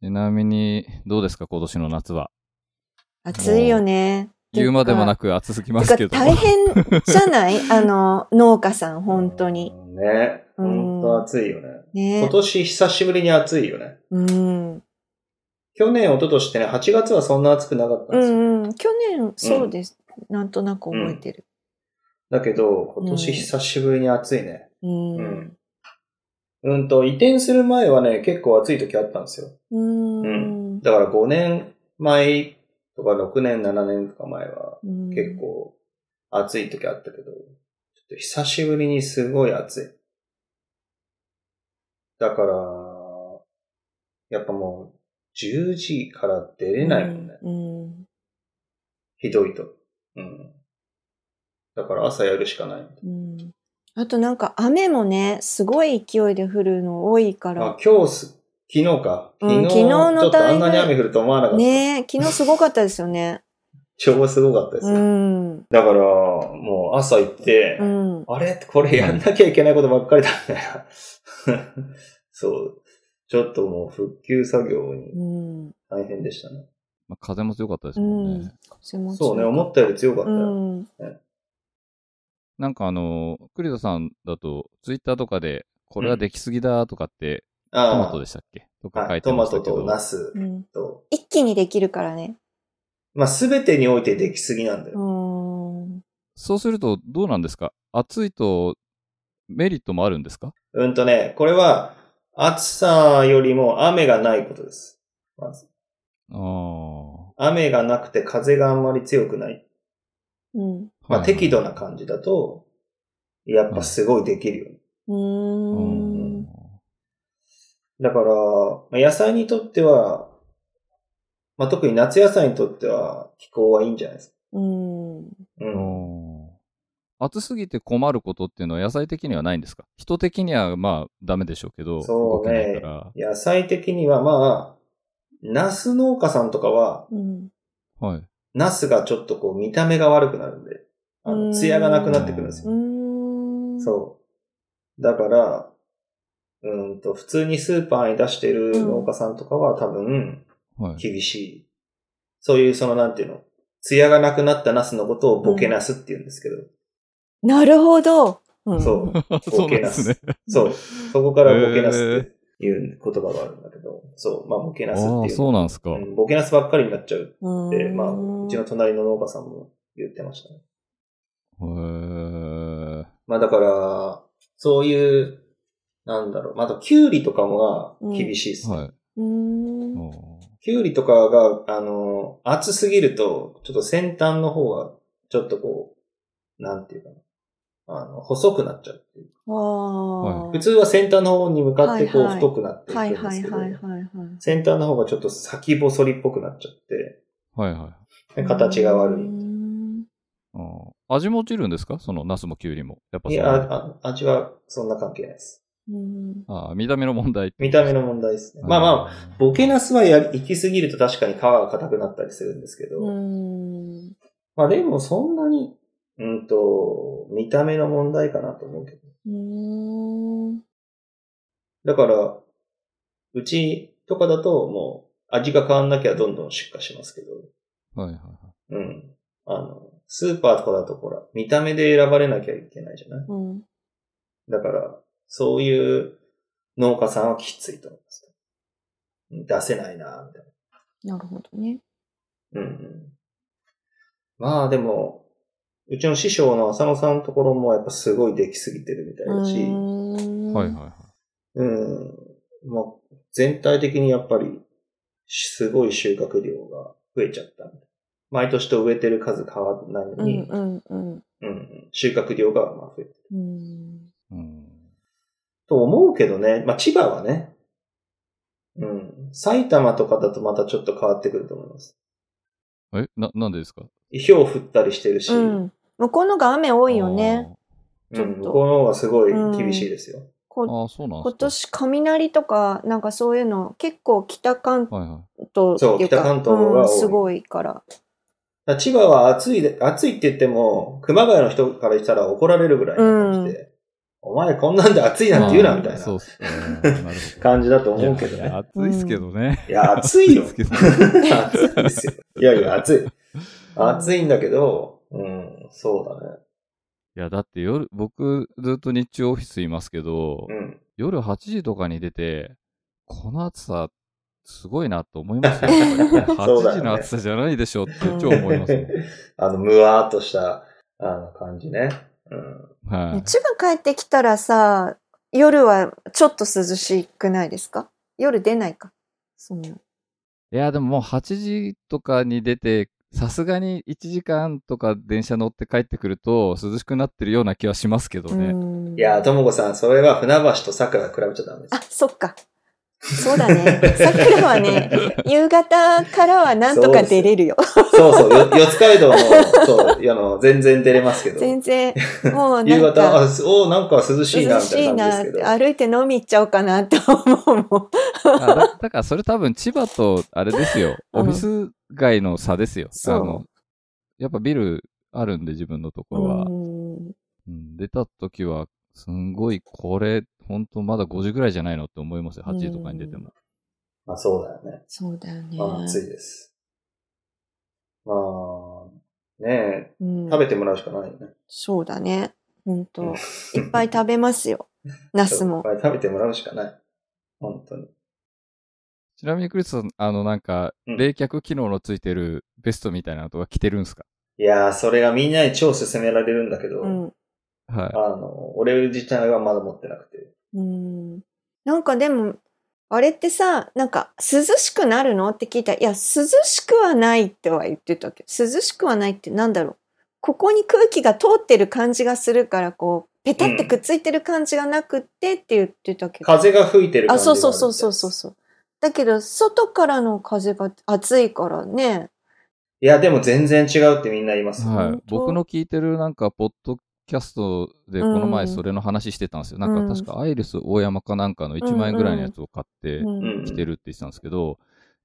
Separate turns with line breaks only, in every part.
ちなみに、どうですか、今年の夏は？
暑いよね。
言うまでもなく暑すぎますけど。
大変じゃない？あの、農家さん、本当に。
うんね。
うん
本当暑いよね。
ね
今年久しぶりに暑いよね。
うん。
去年、一昨年ってね、8月はそんな暑くなかったん
う
ですよ。
んうん。去年、そうです。なんとなく覚えてる。
だけど、今年久しぶりに暑いね。
うん。
う
うんん。
うんと、移転する前はね、結構暑い時あったんですよ。
うん。
だから5年前とか6年、7年とか前は
うん
結。構暑い時あったけど、ちょっと久しぶりにすごい暑い。だから、やっぱもう10時から出れないもんね。
うん。
ひどいと。うん。だから朝やるしかない。
うん。あとなんか雨もね、すごい勢いで降るの多いか
あ
ら。、
今日す、昨日か？
うん
昨日、
昨日の
ちょっとあんなに雨降ると思わなかった。
ねえ、昨日すごかったですよね。
超すごかったです
う
よ。
ん。
だから、もう朝行って、
うん。
あれ？これやんなきゃいけないことばっかりだみたいな。そう。ちょっともう復旧作業に
うん。
大変でしたね。
まあ、風も強かったです
うん
もんね。。
風も
そうね、思ったより強かった
う
よ。
ん。
なんかあの、栗田さんだと、ツイッターとかで、これはできすぎだとかって、ト
ああ
マトでしたっけ？とか書
はいい、
て
トマト
ましたけど。
とナス
うん。
と、
一気にできるからね。
まあすべてにおいてできすぎなんだ
う
よ。
ん。
そうすると、どうなんですか？暑いと、メリットもあるんですか？
うんとね、これは暑さよりも雨がないことです。まず。
ああ。
雨がなくて風があんまり強くない。
うん。
まあ
はい
適度な感じだと、やっぱすごいできるよね。
うーん。
だから、まあ野菜にとっては、まあ、特に夏野菜にとっては気候はいいんじゃないですか。
うん。
う。
うんん暑すぎて困ることっていうのは野菜的にはないんですか？人的にはまあダメでしょうけど、
そうね
動けないから。
野菜的にはまあ、ナス農家さんとかは、
うん。
はい。
ナスがちょっとこう見た目が悪くなるんで、あの、
うん
艶がなくなってくるんです
う
よ。
ん。
そう。だから、うんと、普通にスーパーに出してる農家さんとかは多分、
はい。
厳しい。そういうそのなんていうの、艶がなくなったナスのことをボケナスって言うんですけど、
なるほど。うん
そう。ボケナス
ですね。。
そう。そこからボケナスっていう言葉があるんだけど、そう。まあボケナスっていう。
そうなんですか。
うんボケナスばっかりになっちゃう
うん。
って、まあ、うちの隣の農家さんも言ってましたね。
へー
まあだから、そういう、なんだろう。また、キュウリとかもが厳しいですね。
はい。
うん。
おー
キュウリとかが、あの、厚すぎると、ちょっと先端の方が、ちょっとこう、なんていうかな。あの、細くなっちゃうっていう。
ああ。
普通は先端の方に向かってこう太くなっていく
はい
んですけど。先端の方がちょっと先細りっぽくなっちゃって、
はいはい。
で形が悪い。
味も落ちるんですか？そのナスもキュウリも。やっぱ
いや、味はそんな関係ないです。
うん
あー見た目の問題。
見た目の問題ですね。まあまあ、
あ
ボケナスはやり行き過ぎると確かに皮が硬くなったりするんですけど、
うん。
まあでもそんなに、うんと、見た目の問題かなと思うけど。
うん。
だから、うちとかだともう味が変わんなきゃどんどん出荷しますけど、
ーはいはいはい。
うん。あの、スーパーとかだとほら、見た目で選ばれなきゃいけないじゃない？
うん。
だから、そういう農家さんはきついと思います。出せないなみたい
なるほどね。
な。うんうん。まあでも、うちの師匠の浅野さんのところもやっぱすごいできすぎてるみたいだし、
うん
はいはいはい。
うん。まあ、全体的にやっぱり、すごい収穫量が増えちゃった。毎年と植えてる数変わらないの
うん
に、
うんうん
うんうん収穫量がまあ増えてる。と思うけどね。まあ、千葉はね。うん。埼玉とかだとまたちょっと変わってくると思います。
え、な、なんでですか？
ひょう降ったりしてるし、
う
うん
ん。向こうのが雨多いよね。ちょっと
向こうの方がすごい厳しいですよ。
こ
あそうなんですか。
今年雷とか、なんかそういうの、結構北関
はいはい。
東っていうか、
そう北関東が多い
うん、すごいから。
だから千葉は暑いで、暑いって言っても、熊谷の人からしたら怒られるぐらいの感じで、お前こんなんで暑いなんて言うな、みたいな
そうっすね。
感じだと思うけどね。
暑いっすけどね。
いや、暑いよ。
暑いっす
よ。いやいや、暑い。暑いんだけど、うん、そうだね。
いや、だって夜、僕ずっと日中オフィスいますけど、
うん。
夜8時とかに出て、この暑さ、すごいなと思いますよ。やっぱり
そうだよね
8時の暑さじゃないでしょって超思いますもん。
あの、むわーっとした、あの感じね。うん。
はい。
千葉帰ってきたらさ、夜はちょっと涼しくないですか？夜出ないか？そんな。
いや、でももう8時とかに出て、さすがに1時間とか電車乗って帰ってくると涼しくなってるような気はしますけどね。
うん
いや、ともこさん、それは船橋と桜比べちゃダメです
あ、。そっか。そうだね。桜はね、夕方からはなんとか出れるよ。
そうそう、よ 四街道の、そう、あの、全然出れますけど。
全然、もう
夕方、
なんか
あ、、おなんか涼しいな、
涼
みたい
な
感じですけど。
歩いて飲み行っちゃおうかなって思うもん。
あだだからそれ多分千葉とあれですよ。
うん
オフィス街の差ですよ。
そう
あの、やっぱビルあるんで自分のところは。
うん
うん出た時は、すんごい、これ、ほんとまだ5時ぐらいじゃないのって思いますよ。8時とかに出ても。
まあそうだよね。
そうだよね。
まあ暑いです。まあ、ねえ、
うん
食べてもらうしかないよね。
そうだね。本当
うん
いっぱい食べますよ。ナスも
いっ。ぱい食べてもらうしかない。本当に。
ちなみにクリスさん、あのなんか、
うん
冷却機能のついてるベストみたいなのとか着てるんですか？
いやー、それがみんなに超勧められるんだけど、
うん。
はい。
あの、俺自体はまだ持ってなくて。
うん。なんかでも、あれってさ、なんか涼しくなるの？って聞いたら、いや、涼しくはないっては言ってたけど、涼しくはないってなんだろう？ここに空気が通ってる感じがするから、こう、ペタってくっついてる感じがなくってって言ってたけど。
風が吹いてる感
あ、
じが
そうそうそうそうそうそう。だけど、外からの風が暑いからね。
いや、でも全然違うってみんな言いますよ。
はい僕の聞いてるなんか、ポッドキャストでこの前それの話してたんですよ。なんか確かアイリス大山かなんかの1万円ぐらいのやつを買って
うん
うん
着てるって言ってたんですけど、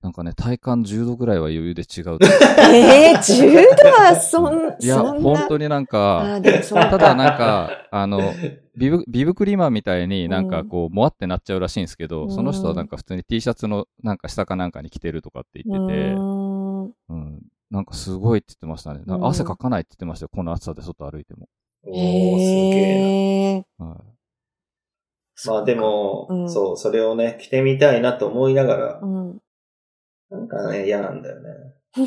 なんかね、体感10度ぐらいは余裕で違うって。
えー、10度はそん、
いや、
そんな。
本当になん
あ
か、ただなんか、あの、ビブ、ビブクリーマンみたいになんかこう、もわってなっちゃうらしいんですけど、
うん
その人はなんか普通に T シャツのなんか下かなんかに着てるとかって言ってて、
うーん
うん。なんかすごいって言ってましたね。汗かかないって言ってましたよ。この暑さで外歩いても。
おー、すげえ
へー
はい。
な。まあでも、
うん
そう、それをね、着てみたいなと思いながら
う、ん。
なんかね、嫌なんだよね。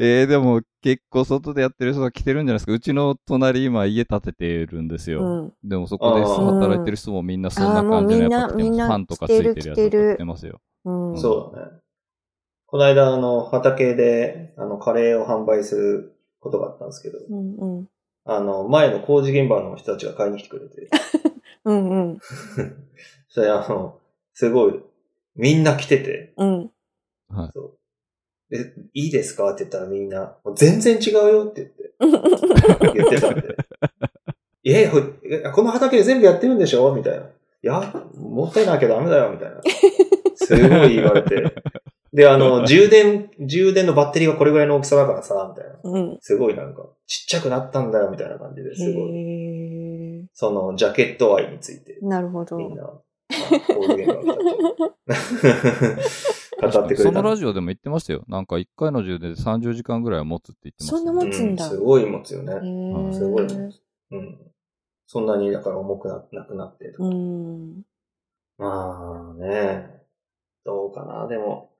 えー、でも結構外でやってる人が来てるんじゃないですか。うちの隣今家建ててるんですよ。
うん。
でもそこで働いてる人もみんなそんな感じのやっぱ
みんな
ファンとかついてるやつとか
着てる
着てますよ。
うん。
そうだね。この間、あの、畑で、あの、カレーを販売することがあったんですけど、
うんうん。
あの、前の工事現場の人たちが買いに来てくれて、
うんうん。
それあの、すごい、みんな来てて、
うん。
はい。
そう。え、いいですか？って言ったらみんな、全然違うよって言って、言ってたんで。え、この畑で全部やってるんでしょ？みたいな。いや、もったいなきゃダメだよ、みたいな。すごい言われて。で、あの、充電、充電のバッテリーはこれぐらいの大きさだからさ、みたいな。
うん。
すごいなんか、ちっちゃくなったんだよ、みたいな感じですごい。
へ
その、ジャケット愛について
ー、なるほど。
みんな、語ってくれた。
そのラジオでも言ってましたよ。なんか1回の充電で30時間ぐらいは持つって言ってました、
そんな持つんだ
うすごい持つよね。すごい持つ。うん。そんなに、だから重くななくなってとか。
うん。
まあね、どうかな、でも。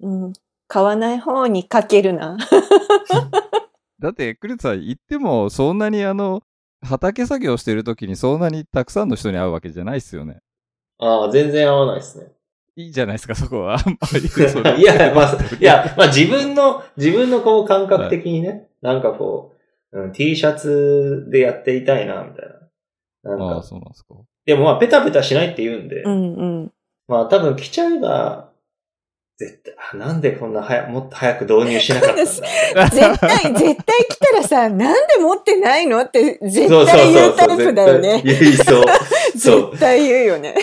うん。買わない方にかけるな。
だって、クリスさん言っても、そんなにあの、畑作業してる時にそんなにたくさんの人に会うわけじゃないですよね。
ああ、全然合わないですね。
いいじゃないですか、そこは。あんま
いや、まあ、いや、まあ自分の、自分のこう感覚的にね、なんかこう、うん、T シャツでやっていたいな、みたいな。なん
ああ、
か、
そうなんですか。
でもまあペタペタしないって言うんで、
うんうん。
まあ多分着ちゃえば、絶対、あなんでこんな早もっと早く導入しなかったんだ。
絶対、絶対来たらさ、なんで持ってないのって絶
そうそう
対言
そううそう。
タイプだよね。
絶対言いそう。そう
絶。対言うよね。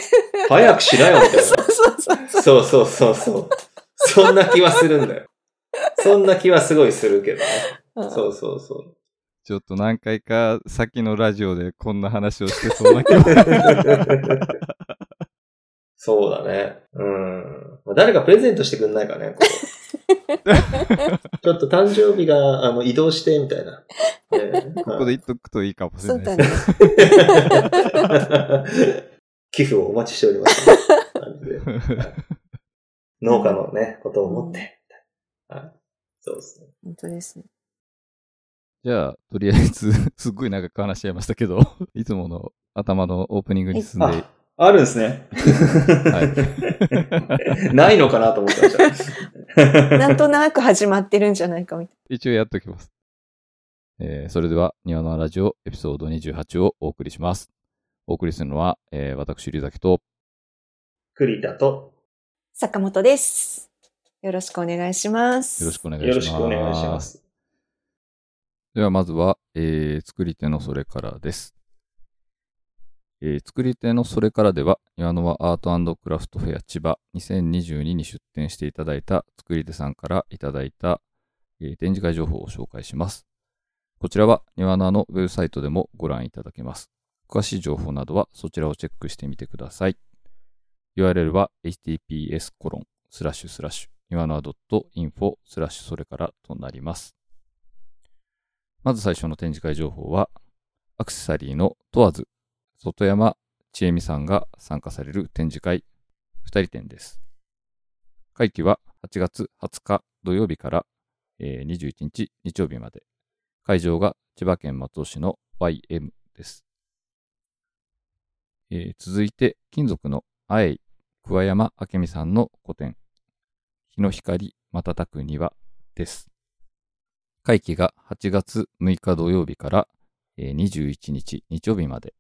早くしなよ、みたいな。
そうそうそう。
そうそうそうそう。そんな気はするんだよ。そんな気はすごいするけどね。そうそうそう。
ちょっと何回か先のラジオでこんな話をしてそうな気が。
そうだね。うん。まあ誰かプレゼントしてくんないかね。こう ちょっと誕生日があの移動して、みたいな。ね
ここで言っとくといいかもしれないです。
ね。
寄付をお待ちしております、農家のね、ことを思って。はい。そうですね。
本当ですね。
じゃあ、とりあえず、すっごい長く話しちゃいましたけど、いつもの頭のオープニングに進んで、
あ、あるんですね。
はい。
ないのかなと思ってました。
なんとなく始まってるんじゃないかみたい
一応やっときます。えーそれでは、庭のラジオエピソード28をお送りします。お送りするのは、えー私、龍崎と、
栗田と、
坂本です。よろしくお願いします。
よろしくお願いします。
よろしくお願いします。
ではまずは、えー作り手のそれからです。えー作り手のそれからでは、庭の輪アートクラフトフェア千葉2022に出展していただいた作り手さんからいただいた、えー展示会情報を紹介します。こちらは庭ののウェブサイトでもご覧いただけます。詳しい情報などはそちらをチェックしてみてください。URL は https コロンスラッシュスラッシュ庭の .info スラッシュそれからとなります。まず最初の展示会情報は、アクセサリーの問わず、外山千恵美さんが参加される展示会、二人展です。会期は8月20日土曜日から、えー21日日曜日まで。会場が千葉県松戸市の YM です。えー続いて、金属のあえい桑山明美さんの個展、日の光瞬く庭です。会期が8月6日土曜日からえー21日日曜日まで。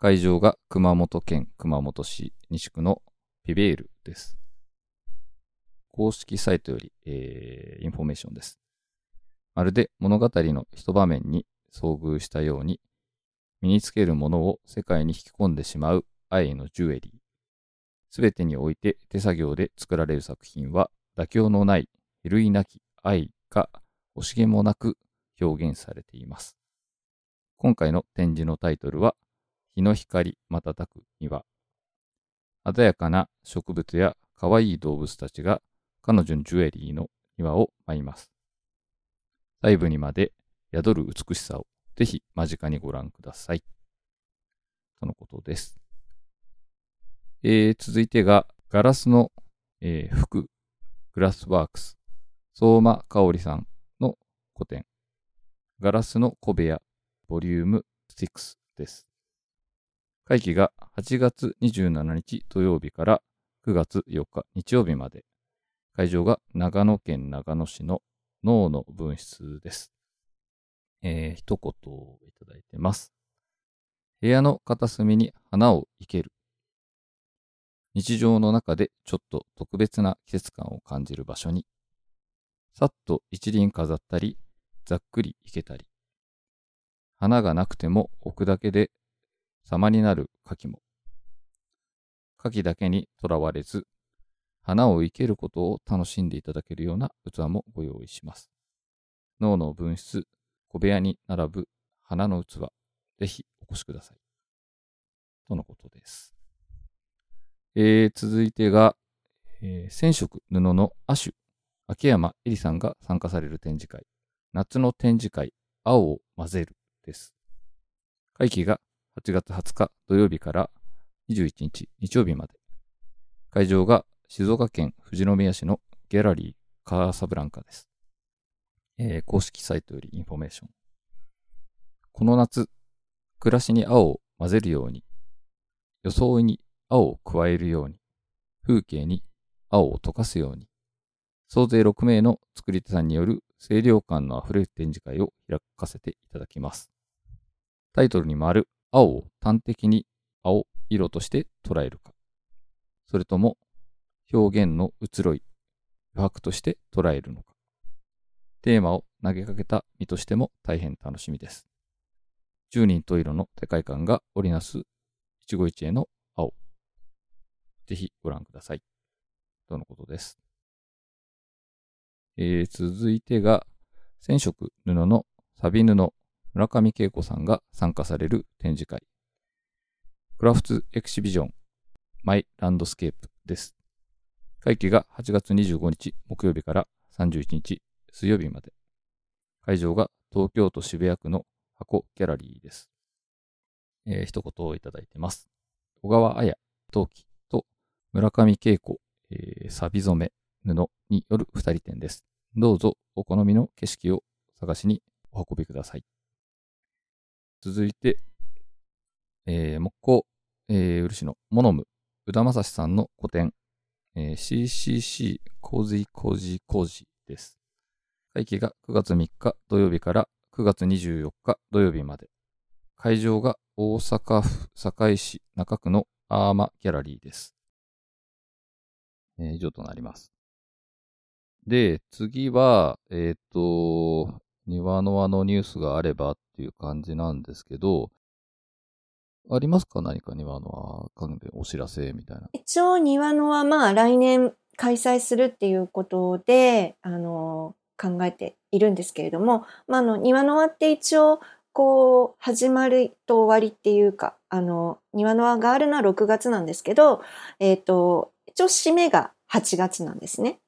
会場が熊本県熊本市西区のピベールです。公式サイトより、えーインフォメーションです。まるで物語の一場面に遭遇したように、身につけるものを世界に引き込んでしまう愛のジュエリー。すべてにおいて手作業で作られる作品は、妥協のない、比類なき愛が惜しげもなく表現されています。今回の展示のタイトルは、日の光瞬く庭。鮮やかな植物や可愛い動物たちが彼女のジュエリーの庭を舞います。細部にまで宿る美しさをぜひ間近にご覧ください。とのことです。えー、続いてが、ガラスの、えー服、グラスワークス、相馬香織さんの個展、ガラスの小部屋、ボリューム6です。会期が8月27日土曜日から9月4日日曜日まで。会場が長野県長野市の脳の分室です。えー、一言をいただいてます。部屋の片隅に花を生ける。日常の中でちょっと特別な季節感を感じる場所に、さっと一輪飾ったり、ざっくり生けたり、花がなくても置くだけで様になる牡蠣も。牡蠣だけにとらわれず、花を生けることを楽しんでいただけるような器もご用意します。脳の分室、小部屋に並ぶ花の器、ぜひお越しください。とのことです。えー、続いてが、えー染色布の亜種、秋山えりさんが参加される展示会、夏の展示会、青を混ぜるです。会期が8月20日土曜日から21日日曜日まで。会場が静岡県富士宮市のギャラリーカーサブランカです。えー公式サイトよりインフォメーション。この夏、暮らしに青を混ぜるように、装いに青を加えるように、風景に青を溶かすように、総勢6名の作り手さんによる清涼感のあふれる展示会を開かせていただきます。タイトルにもある青を端的に青色として捉えるか、それとも表現の移ろい、余白として捉えるのか、テーマを投げかけた身としても大変楽しみです。十人十色の世界観が織りなす一期一会の青。ぜひご覧ください。とのことです。えー続いてが、染色布のサビ布、村上恵子さんが参加される展示会。 Crafts Exhibition My Landscape です。会期が8月25日木曜日から31日水曜日まで。会場が東京都渋谷区の箱ギャラリーです。えー一言をいただいてます。小川彩、陶器と村上恵子、えー、錆染め布による二人展です。どうぞお好みの景色を探しにお運びください。続いて、えー木工、えー漆のモノム、宇田正史さんの個展、えー CCC 洪水工事工事です。会期が9月3日土曜日から9月24日土曜日まで。会場が大阪府堺市中区のアーマギャラリーです。えー以上となります。で、次は、えっ、と、庭の輪のニュースがあればっていう感じなんですけど、ありますか？何か庭の輪関連お知らせみたいな。
一応庭のはまあ来年開催するっていうことで、あの、考えているんですけれども、まあ、あの、庭の輪って一応、こう、始まりと終わりっていうか、あの、庭の輪があるのは6月なんですけど、えっ、と、一応締めが8月なんですね。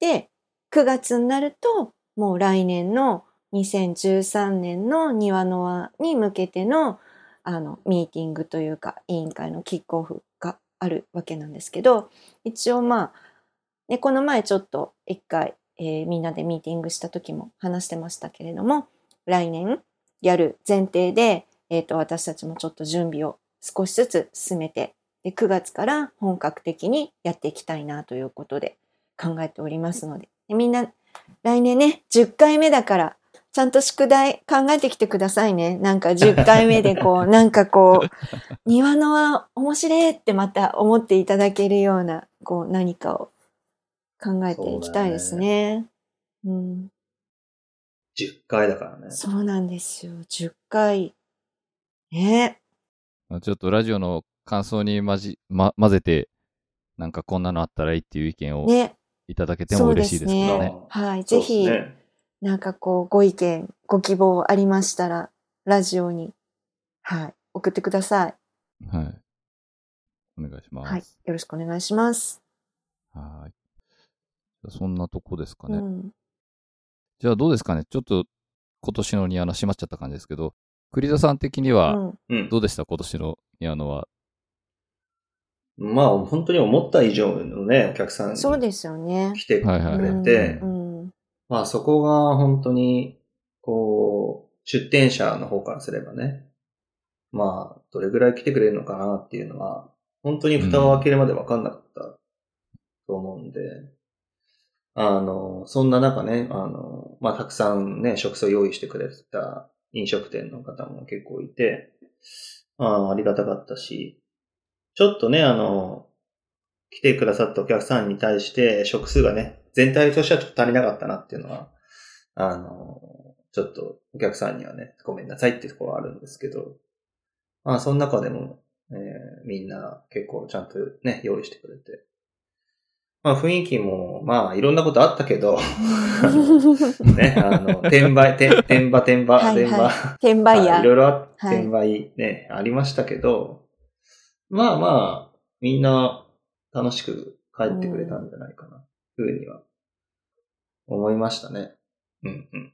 で、9月になると、もう来年の2013年の庭の輪に向けてのあの、ミーティングというか、委員会のキックオフがあるわけなんですけど、一応まあ、ね、この前ちょっと一回、えーみんなでミーティングした時も話してましたけれども、来年やる前提で、えっ、と、私たちもちょっと準備を少しずつ進めて、で、9月から本格的にやっていきたいなということで考えておりますので、でみんな来年ね、10回目だから、ちゃんと宿題考えてきてくださいね。なんか10回目でこう、なんかこう、庭のは面白いってまた思っていただけるような、こう何かを考えていきたいですね。うん。
10回だからね。
そうなんですよ。10回。ね。
まあちょっとラジオの感想にまじ、ま、混ぜて、なんかこんなのあったらいいっていう意見を
ね。
いただけても嬉しいですけどね。
はい。ぜひ、
ね
なんかこう、ご意見、ご希望ありましたら、ラジオに、はい、送ってください。
はい。お願いします。
はい。よろしくお願いします。
はい。じゃあそんなとこですかね。
うん。
じゃあどうですかねちょっと今年のニアノ閉まっちゃった感じですけど、栗田さん的に
う
は
ん。
うん。
どうでした？今年のニアノは。
まあ、本当に思った以上のね、お客さんに
そうですよね。
来てくれて
う、ん。
まあそこが本当に、こう、出店者の方からすればね、まあ、どれぐらい来てくれるのかなっていうのは、本当に蓋を開けるまで分かんなかったと思うんで、あの、そんな中ね、あの、まあたくさんね、食材用意してくれてた飲食店の方も結構いて、あありがたかったし、ちょっとね、あの、来てくださったお客さんに対して食数がね、全体としてはちょっと足りなかったなっていうのは、あの、ちょっとお客さんにはね、ごめんなさいっていうところはあるんですけど、まあその中でも、えーみんな結構ちゃんとね、用意してくれて。まあ雰囲気も、まあいろんなことあったけど、ね、あの、転売、転転売、転売、転売、
転売屋
はいい。ろいろ転売ね、ありましたけど、まあまあ、みんな楽しく帰ってくれたんじゃないかな、ふうには思いましたね。うんうん。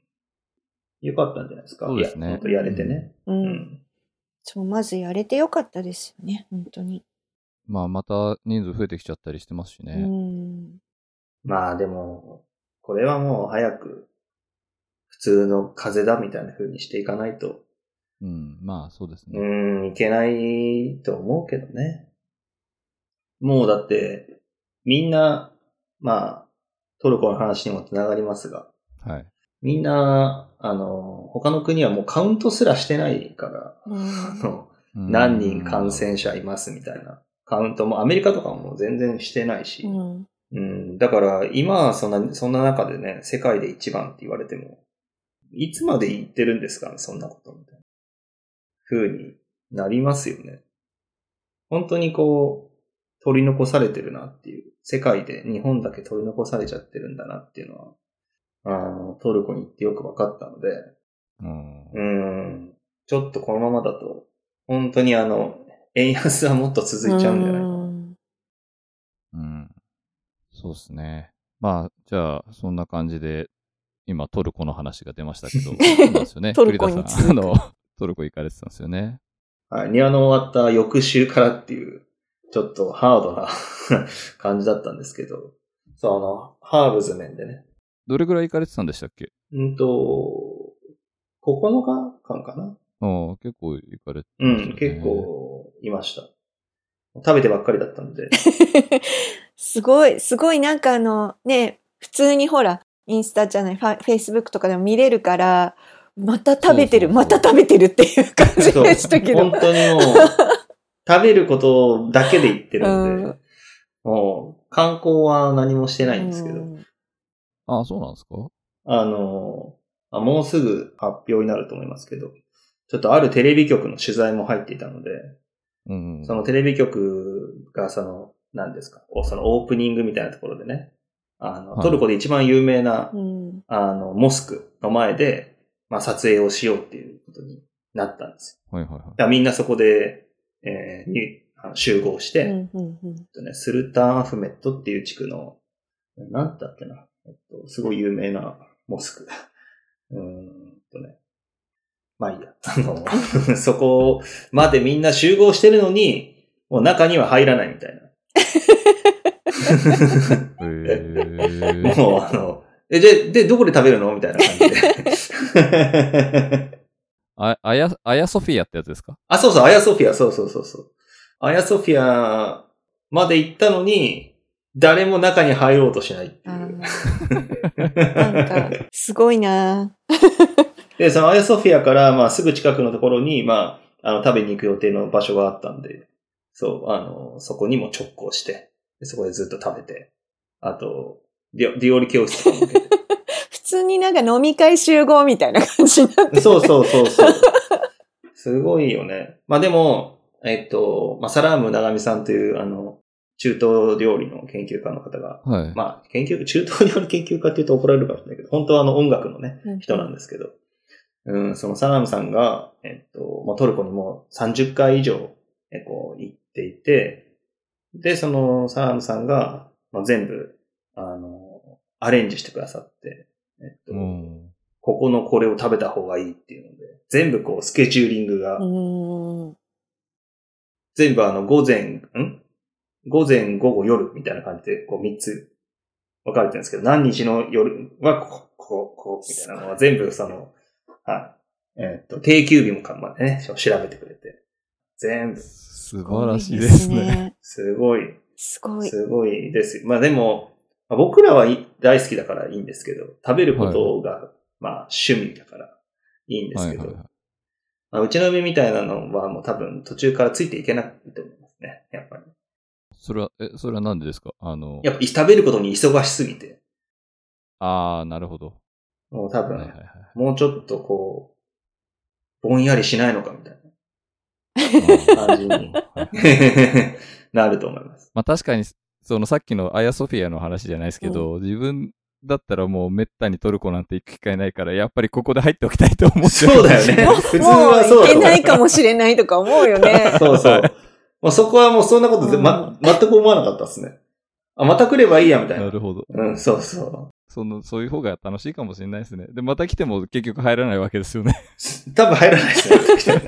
よかったんじゃないですか？
そうですね
本当やれてね。
う。
うんん。
そう、まずやれてよかったですよね。本当に。
まあまた人数増えてきちゃったりしてますし
う
ね。
ん。
まあでも、これはもう早く、普通の風邪だみたいな風にしていかないと、
うん、まあそうですね。
うーん、いけないと思うけどね。もうだって、みんな、まあ、トルコの話にもつながりますが、
はい。
みんな、あの、他の国はもうカウントすらしてないから、
うん
あの
うん
何人感染者いますみたいなカウントもアメリカとかも全然してないし、
うん。
うん、だから今はそんな、そんな中でね、世界で一番って言われても、いつまで言ってるんですかね、そんなことみたいな。風になりますよね。本当にこう、取り残されてるなっていう。世界で日本だけ取り残されちゃってるんだなっていうのは、あの、トルコに行ってよく分かったので、
うん。
うん。ちょっとこのままだと、本当にあの、円安はもっと続いちゃうんじゃない？かな。
うん
うん。そうですね。まあ、じゃあ、そんな感じで、今、トルコの話が出ましたけど、そうなんですよね。
トルコに
栗田さん、あの、トルコ行かれてたんですよね。
はい。庭の終わった翌週からっていう、ちょっとハードな 感じだったんですけど、その、ハーブズ面でね。
どれぐらい行かれてたんでしたっけ？
うんと、9日間かな？
ああ、結構行かれてね
ん、結。構いました。食べてばっかりだったんで。
すごい、すごいなんかあの、ね、普通にほら、インスタじゃない、フェイスブックとかでも見れるから、また食べてる、
そうそうそう。
また食べてるっていう感じでしたけど。
本当にもう、食べることだけで言ってるんで、
うん。
もう、観光は何もしてないんですけど、
うん。
ああ、そうなんですか？
あの、あもうすぐ発表になると思いますけど、ちょっとあるテレビ局の取材も入っていたので、
うん。
そのテレビ局がその、何ですか、おそのオープニングみたいなところでね、あの、
はい。
トルコで一番有名な、
うん。
あの、モスクの前で、まあ、撮影をしようっていうことになったんですよ。
はいはいはい
だ。からみんなそこで、えーに集合して、
うんうんうん
えっとね、スルタンアフメットっていう地区の、なんだっけな、えっと、すごい有名なモスク。うーんとね。まあいいや。あの、そこまでみんな集合してるのに、もう中には入らないみたいな。もうあの、え、で、で、どこで食べるの？みたいな感じで。
あ、あや、あやソフィアってやつですか？
あ、そうそう、アヤソフィア、そうそうそうそう。アヤソフィアまで行ったのに、誰も中に入ろうとしないって
あ
い
なんか、すごいな。
で、そのアヤソフィアから、まあ、すぐ近くのところに、まあ、あの、食べに行く予定の場所があったんで、そう、あの、そこにも直行して、でそこでずっと食べて、あと、ディオディオリ教室とかも受けて。
普通になんか飲み会集合みたいな感じになって。
そうそうそうそう。すごいよね。まあでも、えっと、まあ、サラーム長見さんという、あの、中東料理の研究家の方が、
はい。
まあ、研究、中東料理研究家って言うと怒られるかもしれないけど、本当はあの音楽のね、
うん
人なんですけど、うん、そのサラームさんが、えっと、まあ、トルコにもう30回以上、えこう、行っていて、で、そのサラームさんが、まあ、全部、あの、アレンジしてくださって、えっと、
うん。
ここのこれを食べた方がいいっていうので、全部こう、スケジューリングが、
うん。
全部あの、午前、ん？午前、午後、夜みたいな感じで、こう、3つ分かれてるんですけど、何日の夜は、ここ、ここ、ここ、みたいなのは全部その、はい。えっと、定休日もかまでね、調べてくれて。全部、
素晴らしいですね。。
すごい、
すごい。
すごいです。まあでも、まあ僕らはい大好きだからいいんですけど、食べることが、まあ趣味だからいいんですけど、
はいはいはい。
まあ、うちの嫁みたいなのはもう多分途中からついていけないと思いますね、やっぱり。
それは、え、それはなんでですか？あの、
やっぱ食べることに忙しすぎて、
ああ、なるほど。
もう多分、
はいはいはい。
もうちょっとこう、ぼんやりしないのかみたいな 感じに
はい
なると思います。
まあ確かに、そのさっきのアヤソフィアの話じゃないですけど、自分だったらもうめったにトルコなんて行く機会ないから、やっぱりここで入っておきたいと思って
そうだよね。
もう
普通はそう
もういけないかもしれないとか思うよね。
そうそう。もうそこはもうそんなことで、ま、全く思わなかったですね。あ、また来ればいいや、みたいな。
なるほど。
うん、そうそう。
その、そういう方が楽しいかもしれないですね。で、また来ても結局入らないわけですよね。
多分入らないですね。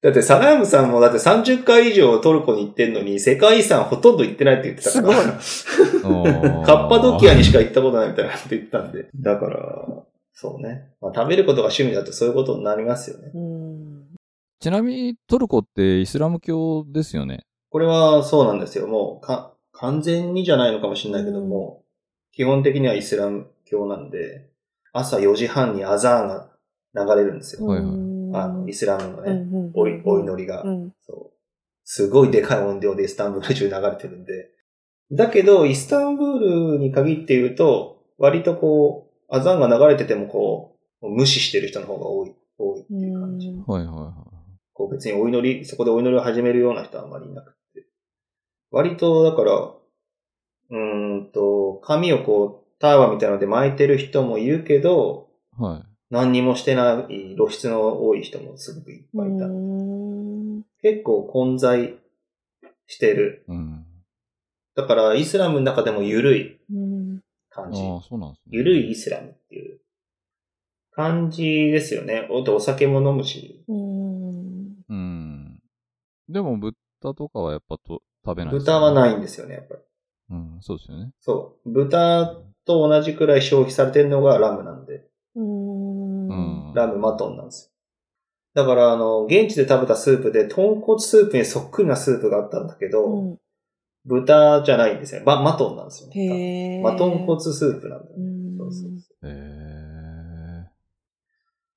だってサラームさんもだって30回以上トルコに行ってんのに世界遺産ほとんど行ってないって言ってたから。
す
カッパドキアにしか行ったことないみたいなこと言ったんで。だから、そうね。まあ、食べることが趣味だとそういうことになりますよね。
うん
ちなみにトルコってイスラム教ですよね？
これはそうなんですよ。もうか、完全にじゃないのかもしれないけども、基本的にはイスラム教なんで、朝4時半にアザーンが流れるんですよ。
はいはい
あの、イスラムのね、
うん
おいお祈りが、
うん
そう。すごいでかい音量でイスタンブール中流れてるんで。だけど、イスタンブールに限って言うと、割とこう、アザンが流れててもこう、無視してる人の方が多い、多いっていう感じ。
うん
はいはいは
こう別にお祈り、そこでお祈りを始めるような人はあまりいなくて。割と、だから、うーんと、髪をこう、タワーみたいなので巻いてる人もいるけど、
はい。
何にもしてない露出の多い人もすごくいっぱいいた。
うん
結構混在してる。
うん。
だからイスラムの中でも緩い
うん
感じ。
うなんね。
緩いイスラムっていう感じですよね。おお酒も飲むし。
うん
うん。でも、豚とかはやっぱと食べないです
豚は
い。
ないんですよね、やっぱり。
うん、そうですよね。
そう。豚と同じくらい消費されてるのがラムなんで。
うん
うん。
ラムマトンなんですよ。だから、あの、現地で食べたスープで、豚骨スープにそっくりなスープがあったんだけど、
うん
豚じゃないんですよ。ママトンなんですよ。マトン骨スープなんだよね。
うん
そうそうそう
へえ。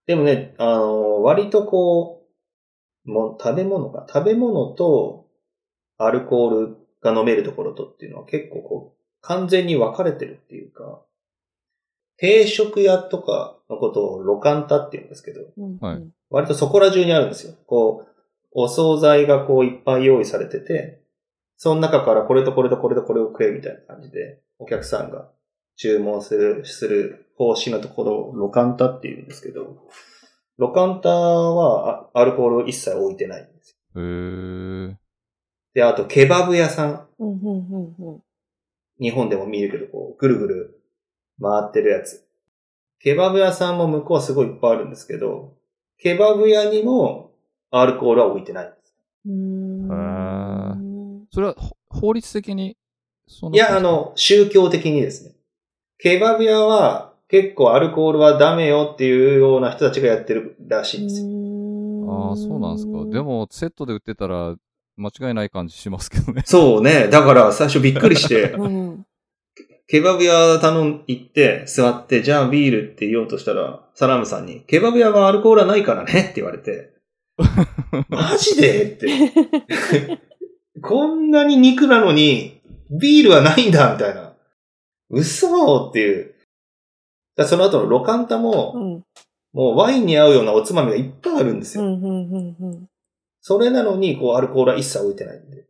でもね、あの、割とこう、も食べ物か。食べ物とアルコールが飲めるところとっていうのは結構こう、完全に分かれてるっていうか、定食屋とかのことをロカンタって言うんですけど、
うん
はい
割とそこら中にあるんですよ。こう、お惣菜がこういっぱい用意されてて、その中からこれとこれとこれとこれを食えみたいな感じで、お客さんが注文する、する方針のところをロカンタって言うんですけど、ロカンタはあアルコールを一切置いてないんですよ。
へえ。
で、あとケバブ屋さん。
うんうんうんうん
日本でも見るけど、こう、ぐるぐる回ってるやつ。ケバブ屋さんも向こうはすごいいっぱいあるんですけど、ケバブ屋にもアルコールは置いてないんです。
うん
それはほ法律的に、そ
いや、あ、の、宗教的にですね。ケバブ屋は結構アルコールはダメよっていうような人たちがやってるらしいんですよ。
ああ、そうなんですか。でも、セットで売ってたら、間違いない感じしますけどね。
そうね。だから最初びっくりして、
うん
ケバブ屋頼ん、行って、座って、じゃあビールって言おうとしたら、サラムさんに、ケバブ屋はアルコールはないからねって言われて、マジで？って。こんなに肉なのに、ビールはないんだみたいな。嘘っていう。その後のロカンタも、
うん
もうワインに合うようなおつまみがいっぱいあるんですよ。
うんうんうんうん
それなのに、こう、アルコールは一切置いてないんで。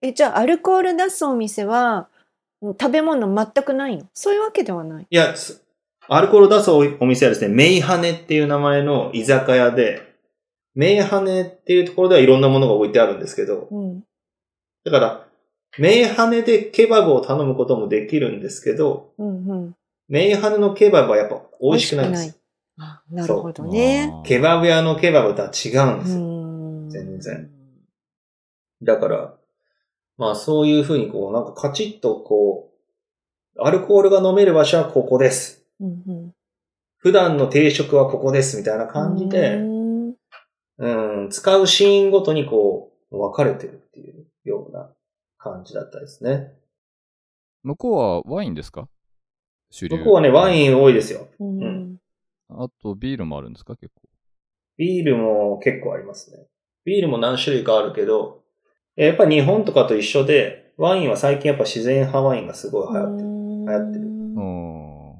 え、じゃあ、アルコール出すお店は、うん食べ物全くないの？そういうわけではない。
いや、すアルコールを出すおお店はですね、メイハネっていう名前の居酒屋で、メイハネっていうところではいろんなものが置いてあるんですけど、
うん。
だから、メイハネでケバブを頼むこともできるんですけど、
うんうん。
メイハネのケバブはやっぱ美味しくないんですよ。
あ、なるほどね。
ケバブ屋のケバブとは違うんで
う
すよ。
ん。
全然。だから、まあそういうふうにこう、なんかカチッとこう、アルコールが飲める場所はここです。
うんうん。
普段の定食はここですみたいな感じで、
うん
うん、使うシーンごとにこう、分かれてるっていうような感じだったですね。
向こうはワインですか？主流。
向こうはね、ワイン多いですよ。
うん
うん
あと、ビールもあるんですか？結構。
ビールも結構ありますね。ビールも何種類かあるけど、やっぱ日本とかと一緒で、ワインは最近やっぱ自然派ワインがすごい流行ってる。
流
行ってる
うん。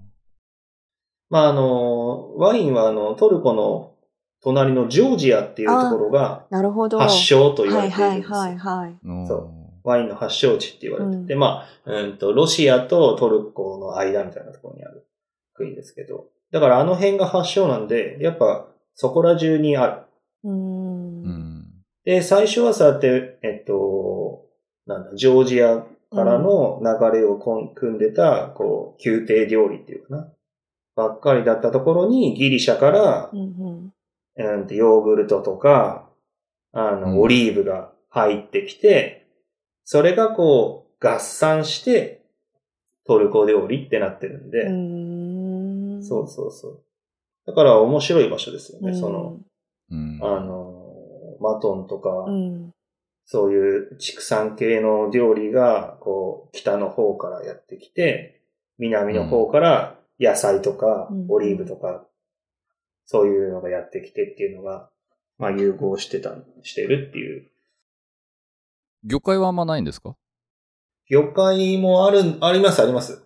まああの、ワインはあの、トルコの隣のジョージアっていうところが
なるほど。
発祥と言わ
はい
れているんですよ。
はいはいはい。
うん
そうワインの発祥地って言われてて、
うん
まあ、うんと、ロシアとトルコの間みたいなところにある国ですけど、だからあの辺が発祥なんで、やっぱそこら中にある。
うん。
うん。
で、最初はそうやって、えっと、なんだ、ジョージアからの流れをこん組んでた、こう、宮廷料理っていうかな。ばっかりだったところに、ギリシャから
う、ん
うんと、ヨーグルトとか、あ
うん
の、オリーブが入ってきて、それがこう、合算して、トルコ料理ってなってるんで、
うん。うん。
そうそうそう。だから面白い場所ですよね、
うん
その、
うん。
あの、マトンとか、
うん。
そういう畜産系の料理が、こう、北の方からやってきて、南の方から野菜とか
うん、
オリーブとか、そういうのがやってきてっていうのが、まあ融合してた、してるっていう。
魚介はあんまないんですか？
魚介もある、あります、あります。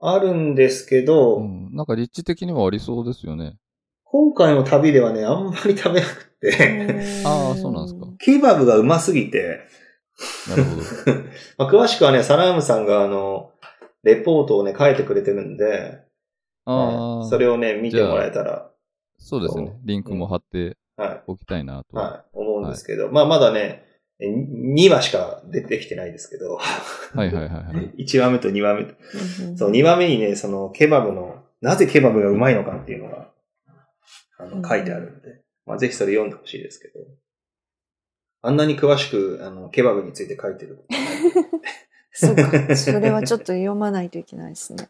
あるんですけど、
うん。なんか立地的にはありそうですよね。
今回の旅ではね、あんまり食べなくて、
あーそうなんですか
ケバブがうますぎて、
なるほど。
まあ、詳しくはね、サラームさんがあの、レポートをね、書いてくれてるんで、
ああ、
それをね、見てもらえたら、
そうですね。リンクも貼って
はい。
おきたいなと。
はい。思うんですけど、まあまだね、2話しか出てきてないですけど、
はいはいはいはい。
1話目と2話目と。
うん
そう、2話目にね、そのケバブの、なぜケバブがうまいのかっていうのが、あ
うん
の、書いてあるんで、まあぜひそれ読んでほしいですけど、あんなに詳しく、あの、ケバブについて書いてる。
そうか。それはちょっと読まないといけないですね。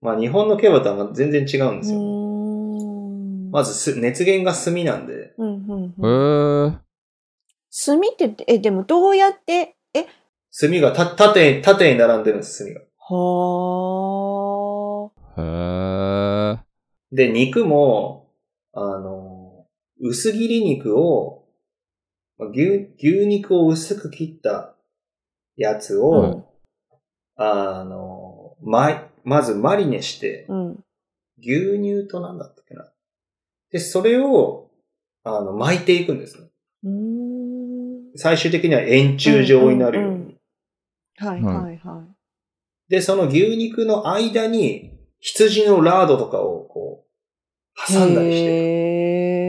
まあ日本のケバブとは全然違うん
う
ですよ。まずす、熱源が炭なんで、
うんうん
へ
うん。
え。
炭って、え、でもどうやって、え、
炭がた縦、縦に並んでるんです、炭が。
は
へえ。
で、肉も、あの、薄切り肉を、まあ牛、牛肉を薄く切ったやつ
ー。
を、あの、ま、まずマリネして
う、ん。うん。
牛乳となんだったっけな。で、それを、あの、巻いていくんですね。最終的には円柱状になるように。
うんうんうんはいはいはい。
で、その牛肉の間に、羊のラードとかをこう、挟んだりして、
へー。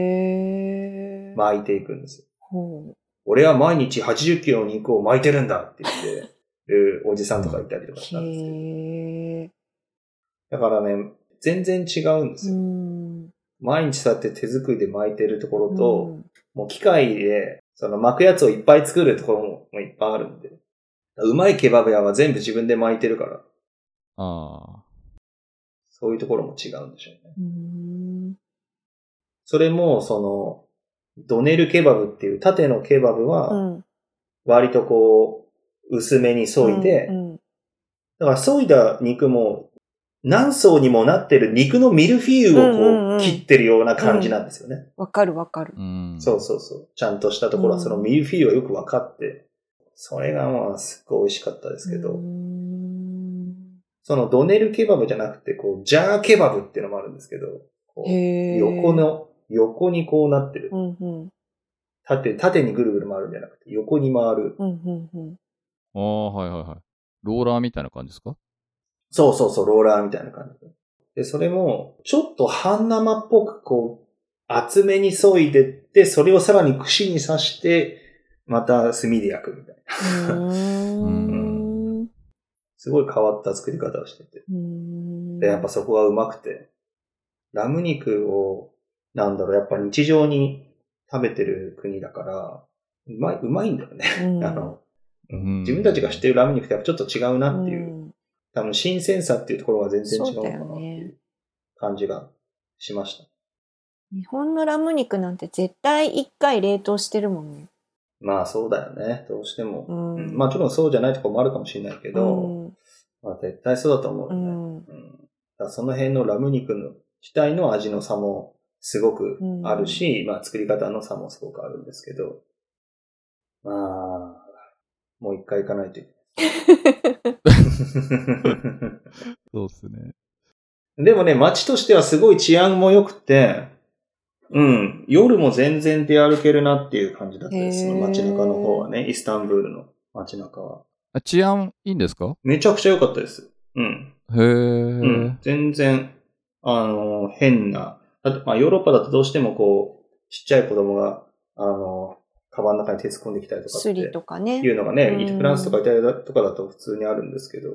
巻いていくんですよ。
ほ
俺は毎日80キロの肉を巻いてるんだって言って るおじさんとかいたりとか
う。
したんですけど。だからね、全然違うんです
う
よ。
ん。
毎日そうやって手作りで巻いてるところと、
うん
もう機械で、その巻くやつをいっぱい作るところもいっぱいあるんで。うまいケバブ屋は全部自分で巻いてるから、
ああ。
そういうところも違うんでしょうね。
うん。
それも、その、ドネルケバブっていう縦のケバブ
う
は、
ん。
割とこう、薄めに削いで、
うんうん
だから削いだ肉も、何層にもなってる肉のミルフィーユ
うんうんうん
をこう、切ってるような感じなんですよね。
わかるわかる。
うん。
そうそうそう。ちゃんとしたところはそのミルフィーユはよく分かって、それがまあすっごい美味しかったですけど、
うん
そのドネルケバブじゃなくて、こう、ジャーケバブっていうのもあるんですけど、横。の、横にこうなってる。
うんうん。
縦、縦にぐるぐる回るんじゃなくて、横に回る。
うんうんうん。
ああ、はいはいはい。ローラーみたいな感じですか？
そうそうそう、ローラーみたいな感じで。で、それも、ちょっと半生っぽくこう、厚めに削いでって、それをさらに串に刺して、また炭で焼くみたいな。
うーん。
すごい変わった作り方をしてて。
うん
で、やっぱそこがうまくて、ラム肉を、なんだろう、やっぱ日常に食べてる国だから、うまい、うまいんだよね。
うん
あの、
うん
自分たちが知ってるラム肉とやっぱちょっと違うなっていう、
うん
多分新鮮さっていうところが全然違うのかなっていう
ね
感じがしました。
日本のラム肉なんて絶対一回冷凍してるもんね。
まあそうだよね。どうしても。
うん
うんまあもちろんそうじゃないところもあるかもしれないけど、
うん
まあ絶対そうだと思うよね。
うん
うんだその辺のラム肉の自体の味の差もすごくあるし、まあ作り方の差もすごくあるんですけど、まあ、もう一回行かないといけない。
そうっすね。
でもね、街としてはすごい治安も良くて、うん、夜も全然出歩けるなっていう感じだったです。その街中の方はね、イスタンブールの街中は。
あ治安いいんですか？
めちゃくちゃ良かったです。うん。
へえ、
うん。全然、あの、変な。だってまあ、ヨーロッパだとどうしてもこう、ちっちゃい子供が、あの、カバンの中に手突っ込んできたりとかって
スリとかね。
いうのがね、
うん
フランスとかイタリアとかだと普通にあるんですけど、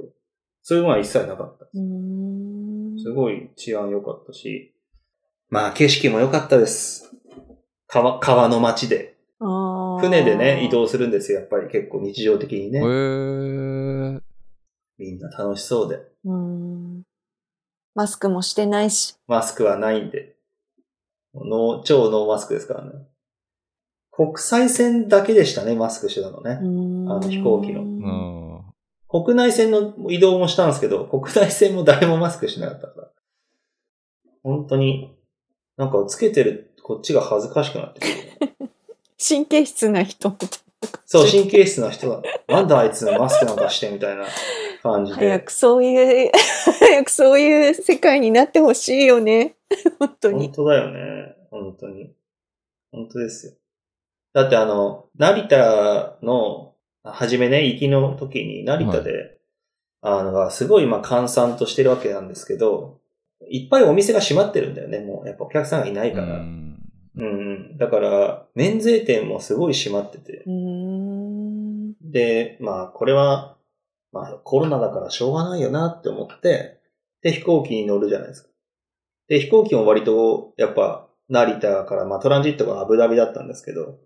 そういうのは一切なかった。
うーん
すごい治安良かったし、まあ景色も良かったです。川、川の街で。船でね、移動するんですよ。やっぱり結構日常的にね。みんな楽しそうで。
うんマスクもしてないし。
マスクはないんで。ノー超ノーマスクですからね。国際線だけでしたね、マスクしてたのね。
あ
あの飛行機の
うん。
国内線の移動もしたんですけど、国内線も誰もマスクしてなかったから。本当に、なんかつけてるこっちが恥ずかしくなってくる。
神経質な人。
そう、神経質な人が、なんだあいつマスクなんかしてみたいな感じで
早く。そういう、早くそういう世界になってほしいよね。本当
本
に。
当だよね。本当に。本当ですよ。だってあの、成田の、はじめね、行きの時に成田で、あの、すごい今閑散としてるわけなんですけど、いっぱいお店が閉まってるんだよね、もう。やっぱお客さんがいないから。
うん
うんうん。だから、免税店もすごい閉まってて。で、まあ、これは、まあ、コロナだからしょうがないよなって思って、で、飛行機に乗るじゃないですか。で、飛行機も割と、やっぱ、成田から、まあ、トランジットがアブダビだったんですけど、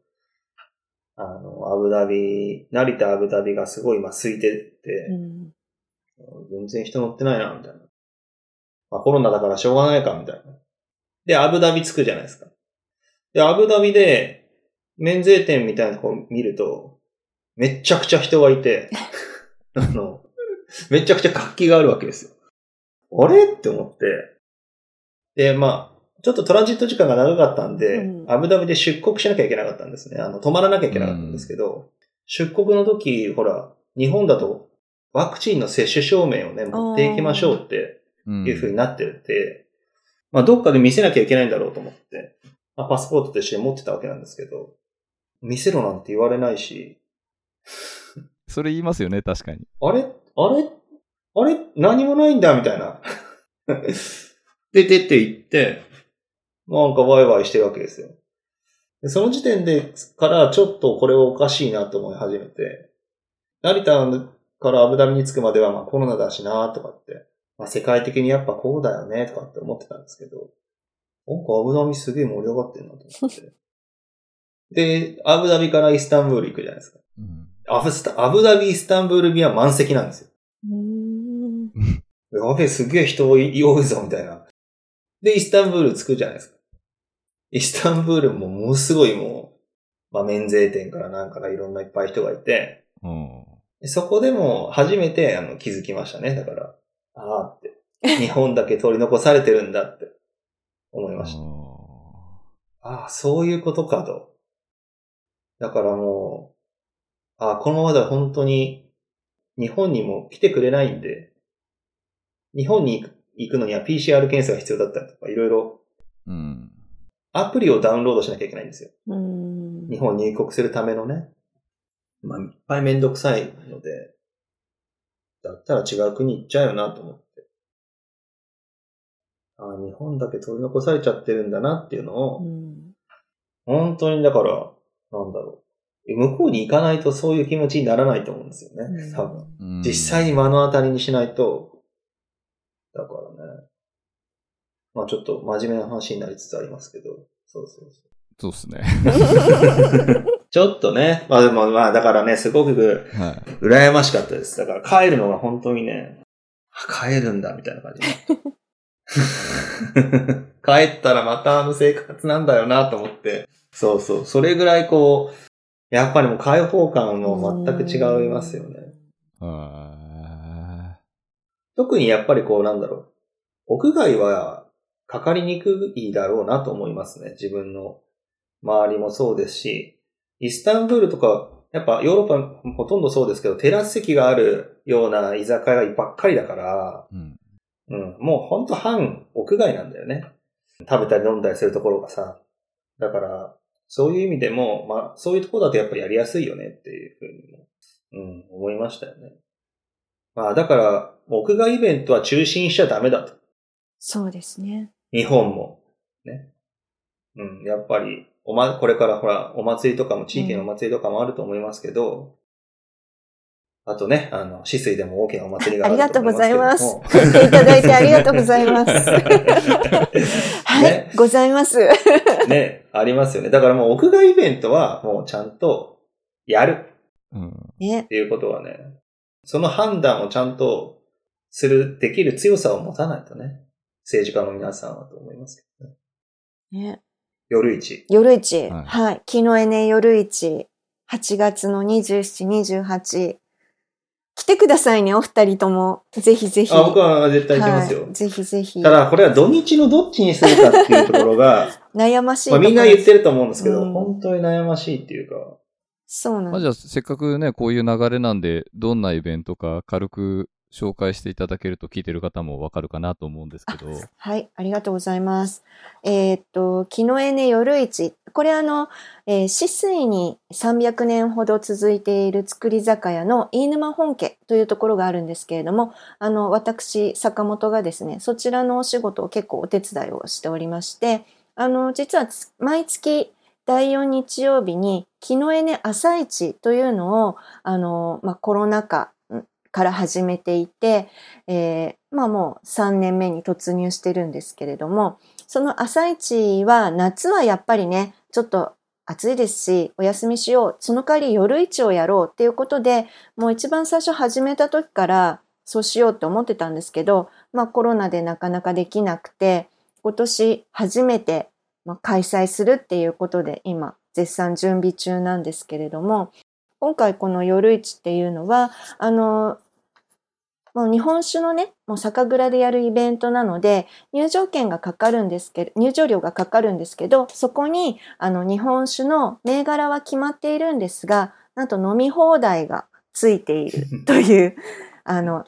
あの、アブダビ、成田アブダビがすごい今空いてて、
うん
全然人乗ってないな、みたいな。まあ、コロナだからしょうがないか、みたいな。で、アブダビ着くじゃないですか。で、アブダビで、免税店みたいなとこ見ると、めっちゃくちゃ人がいて、あの、めちゃくちゃ活気があるわけですよ。あれ？って思って。で、まあ、ちょっとトランジット時間が長かったんで、
うん
アブダビで出国しなきゃいけなかったんですね。あの、泊まらなきゃいけなかったんですけど、出国の時、ほら、日本だとワクチンの接種証明をね、持っていきましょうって
うん
いう風になってて、まあ、どっかで見せなきゃいけないんだろうと思って、まあ、パスポートと一緒に持ってたわけなんですけど、見せろなんて言われないし、
それ言いますよね、確かに。
あれ？あれ？あれ？何もないんだみたいな。で、出て行って、なんかワイワイしてるわけですよ。でその時点でからちょっとこれはおかしいなと思い始めて、成田からアブダビに着くまではまあコロナだしなとかって、まあ世界的にやっぱこうだよねとかって思ってたんですけど、なんかアブダビすげえ盛り上がってんなと思って。で、アブダビからイスタンブール行くじゃないですか。
うん
アブスタアブダビイスタンブール便は満席なんですよ。
うーん
やべえ、すげえ人多いぞ、みたいな。で、イスタンブール着くじゃないですか。イスタンブールもものすごいもう、まあ、免税店からなんからいろんないっぱい人がいて、
うん
でそこでも初めてあの気づきましたね。だから、ああって。日本だけ取り残されてるんだって思いました。ああ、そういうことかと。だからもう、ああ、このままでは本当に日本にも来てくれないんで、日本に行く行くのには PCR 検査が必要だったりとか、いろいろ
うん。
アプリをダウンロードしなきゃいけないんですよ。
うーん
日本に入国するためのね。まあ、いっぱいめんどくさいので、だったら違う国行っちゃうよなと思って。ああ、日本だけ取り残されちゃってるんだなっていうのを、
うん
本当にだから、なんだろう。向こうに行かないとそういう気持ちにならないと思うんですよね。多分。
うん
実際に目の当たりにしないと、だからね。まあちょっと真面目な話になりつつありますけど、そうそうそ
そうですね。
う。ちょっとね、まあでもまあだからね、すごく
はい。
羨ましかったです。だから帰るのが本当にね、あ帰るんだみたいな感じ。帰ったらまたあの生活なんだよなと思って。そうそう。それぐらいこう、やっぱりもう開放感も全く違いますよね。
は
特にやっぱりこうなんだろう。屋外はかかりにくいだろうなと思いますね。自分の周りもそうですし、イスタンブールとか、やっぱヨーロッパほとんどそうですけど、テラス席があるような居酒屋ばっかりだから、
い。うん。
うん、もうほんと半屋外なんだよね。食べたり飲んだりするところがさ。だから、そういう意味でも、まあ、そういうところだとやっぱりやりやすいよねっていうふうにも、うん、思いましたよね。まあ、だから、屋外イベントは中止にしちゃダメだと。
そうですね。
日本も。ね。うん、やっぱり、おま、これからほら、お祭りとかも、地域のお祭りとかもあると思いますけど、あとね、あの、止水でも大きなお祭りがあ。
ありがとうございます来ていただいてありがとうございます はい、
ね
ございます。
ね、ありますよね。だからもう屋外イベントはもうちゃんとやる
うん。
ね
っ。ていうことはね、その判断をちゃんとする、できる強さを持たないとね、政治家の皆さんはと思いますけどね。
ね。
夜市。
夜市。
はい
はい。昨日エネ夜市。8月の27、28。来てくださいね、お二人とも。ぜひぜひ。
あ、僕は絶対行きますよ。
はいぜひぜひ。
ただ、これは土日のどっちにするかっていうところが、
悩ましい
まあ。みんな言ってると思うんですけど、
うん
本当に悩ましいっていうか、
まあ、
そうなんで
じゃあ、せっかくね、こういう流れなんで、どんなイベントか軽く紹介していただけると聞いてる方もわかるかなと思うんですけど。
はい、ありがとうございます。えーっと、昨日エネ夜市、これあの、えー、止水に300年ほど続いている造り酒屋の飯沼本家というところがあるんですけれども、あの、私、坂本がですね、そちらのお仕事を結構お手伝いをしておりまして、あの、実は毎月第4日曜日に、木のエネ朝市というのを、あの、まあ、コロナ禍から始めていて、えー、まあもう3年目に突入してるんですけれども、その朝市は夏はやっぱりね、ちょっと暑いですし、お休みしよう。その代わり夜市をやろうっていうことで、もう一番最初始めた時からそうしようって思ってたんですけど、まあコロナでなかなかできなくて、今年初めて開催するっていうことで今絶賛準備中なんですけれども、今回この夜市っていうのは、あの、もう日本酒のね、もう酒蔵でやるイベントなので、入場券がかかるんですけど、入場料がかかるんですけど、そこに、あの、日本酒の銘柄は決まっているんですが、なんと飲み放題がついている という、あの、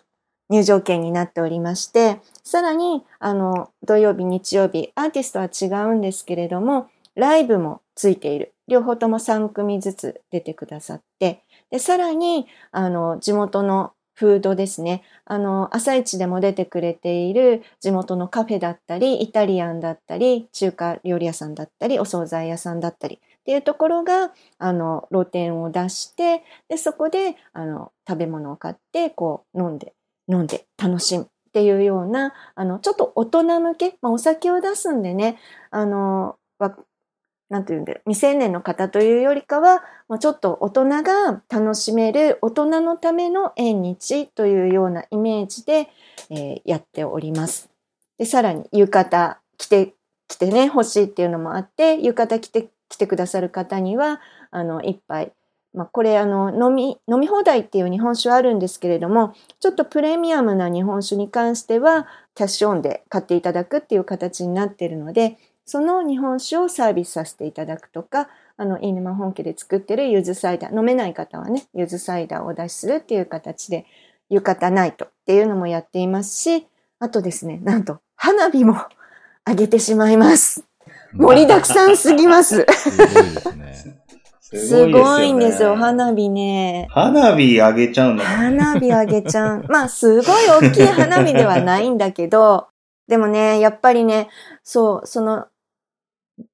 入場券になっておりまして、さらに、あの、土曜日、日曜日、アーティストは違うんですけれども、ライブもついている。両方とも3組ずつ出てくださって、で、さらに、あの、地元のフードですね。あの、朝市でも出てくれている地元のカフェだったり、イタリアンだったり、中華料理屋さんだったり、お惣菜屋さんだったりっていうところが、あの、露店を出して、で、そこで、あの、食べ物を買って、こう、飲んで、飲んで楽しむっていうような、あの、ちょっと大人向け、まあ、お酒を出すんでね、あの、なんていうんだ未成年の方というよりかは、まあ、ちょっと大人が楽しめる大人のための縁日というようなイメージで、えー、やっております。で、さらに浴衣着て、着てね、欲しいっていうのもあって、浴衣着て、来てくださる方には、あの、一杯、まあ、これ、あの、飲み、飲み放題っていう日本酒はあるんですけれども、ちょっとプレミアムな日本酒に関しては、キャッシュオンで買っていただくっていう形になっているので、その日本酒をサービスさせていただくとか、あの、飯沼本家で作ってるゆずサイダー、飲めない方はね、ゆずサイダーをお出しするっていう形で、浴衣ナイトっていうのもやっていますし、あとですね、なんと、花火も あげてしまいます。盛りだくさんすぎます。すごいですね。すごいんですよ、花火ね。
花火あげちゃうの
花火あげちゃう。まあ、すごい大きい花火ではないんだけど、でもね、やっぱりね、そう、その、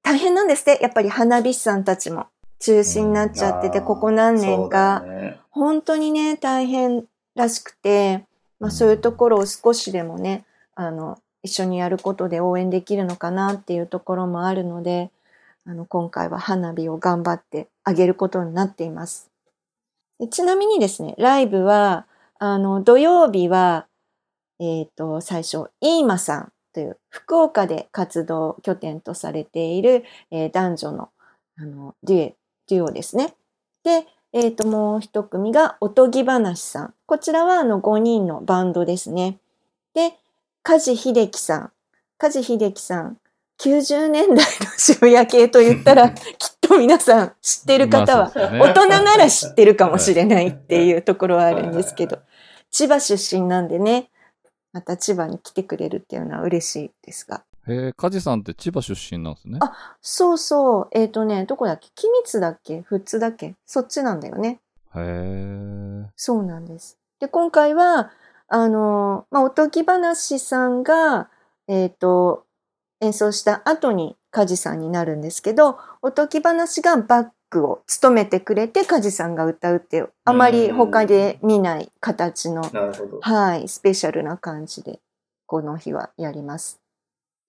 大変なんですって。やっぱり花火師さんたちも。中止になっちゃってて、ここ何年か、ね、本当にね、大変らしくて、まあそういうところを少しでもね、あの、一緒にやることで応援できるのかなっていうところもあるので、あの、今回は花火を頑張ってあげることになっています。ちなみにですね、ライブは、あの、土曜日は、えっ、ー、と、最初、イーマさんという福岡で活動拠点とされている、えー、男女のあのデュエ、デュオですね。で、えっ、ー、と、もう一組がおとぎ話さん。こちらはあの5人のバンドですね。で、梶秀樹さん。梶秀樹さん。90年代の渋谷系と言ったら、きっと皆さん知ってる方は、大人なら知ってるかもしれないっていうところはあるんですけど、千葉出身なんでね、また千葉に来てくれるっていうのは嬉しいですが。
へえ、梶さんって千葉出身なんですね。
あ、そうそう。えっ、ー、とね、どこだっけ？君津だっけ？富津だっけ？そっちなんだよね。
へえ。
そうなんです。で、今回は、あの、まあ、おとぎ話さんが、えっ、ー、と、演奏した後に梶さんになるんですけど、おとぎ話がバックを務めてくれて、梶さんが歌うっていう、あまり他で見ない形の、はい、スペシャルな感じで、この日はやります。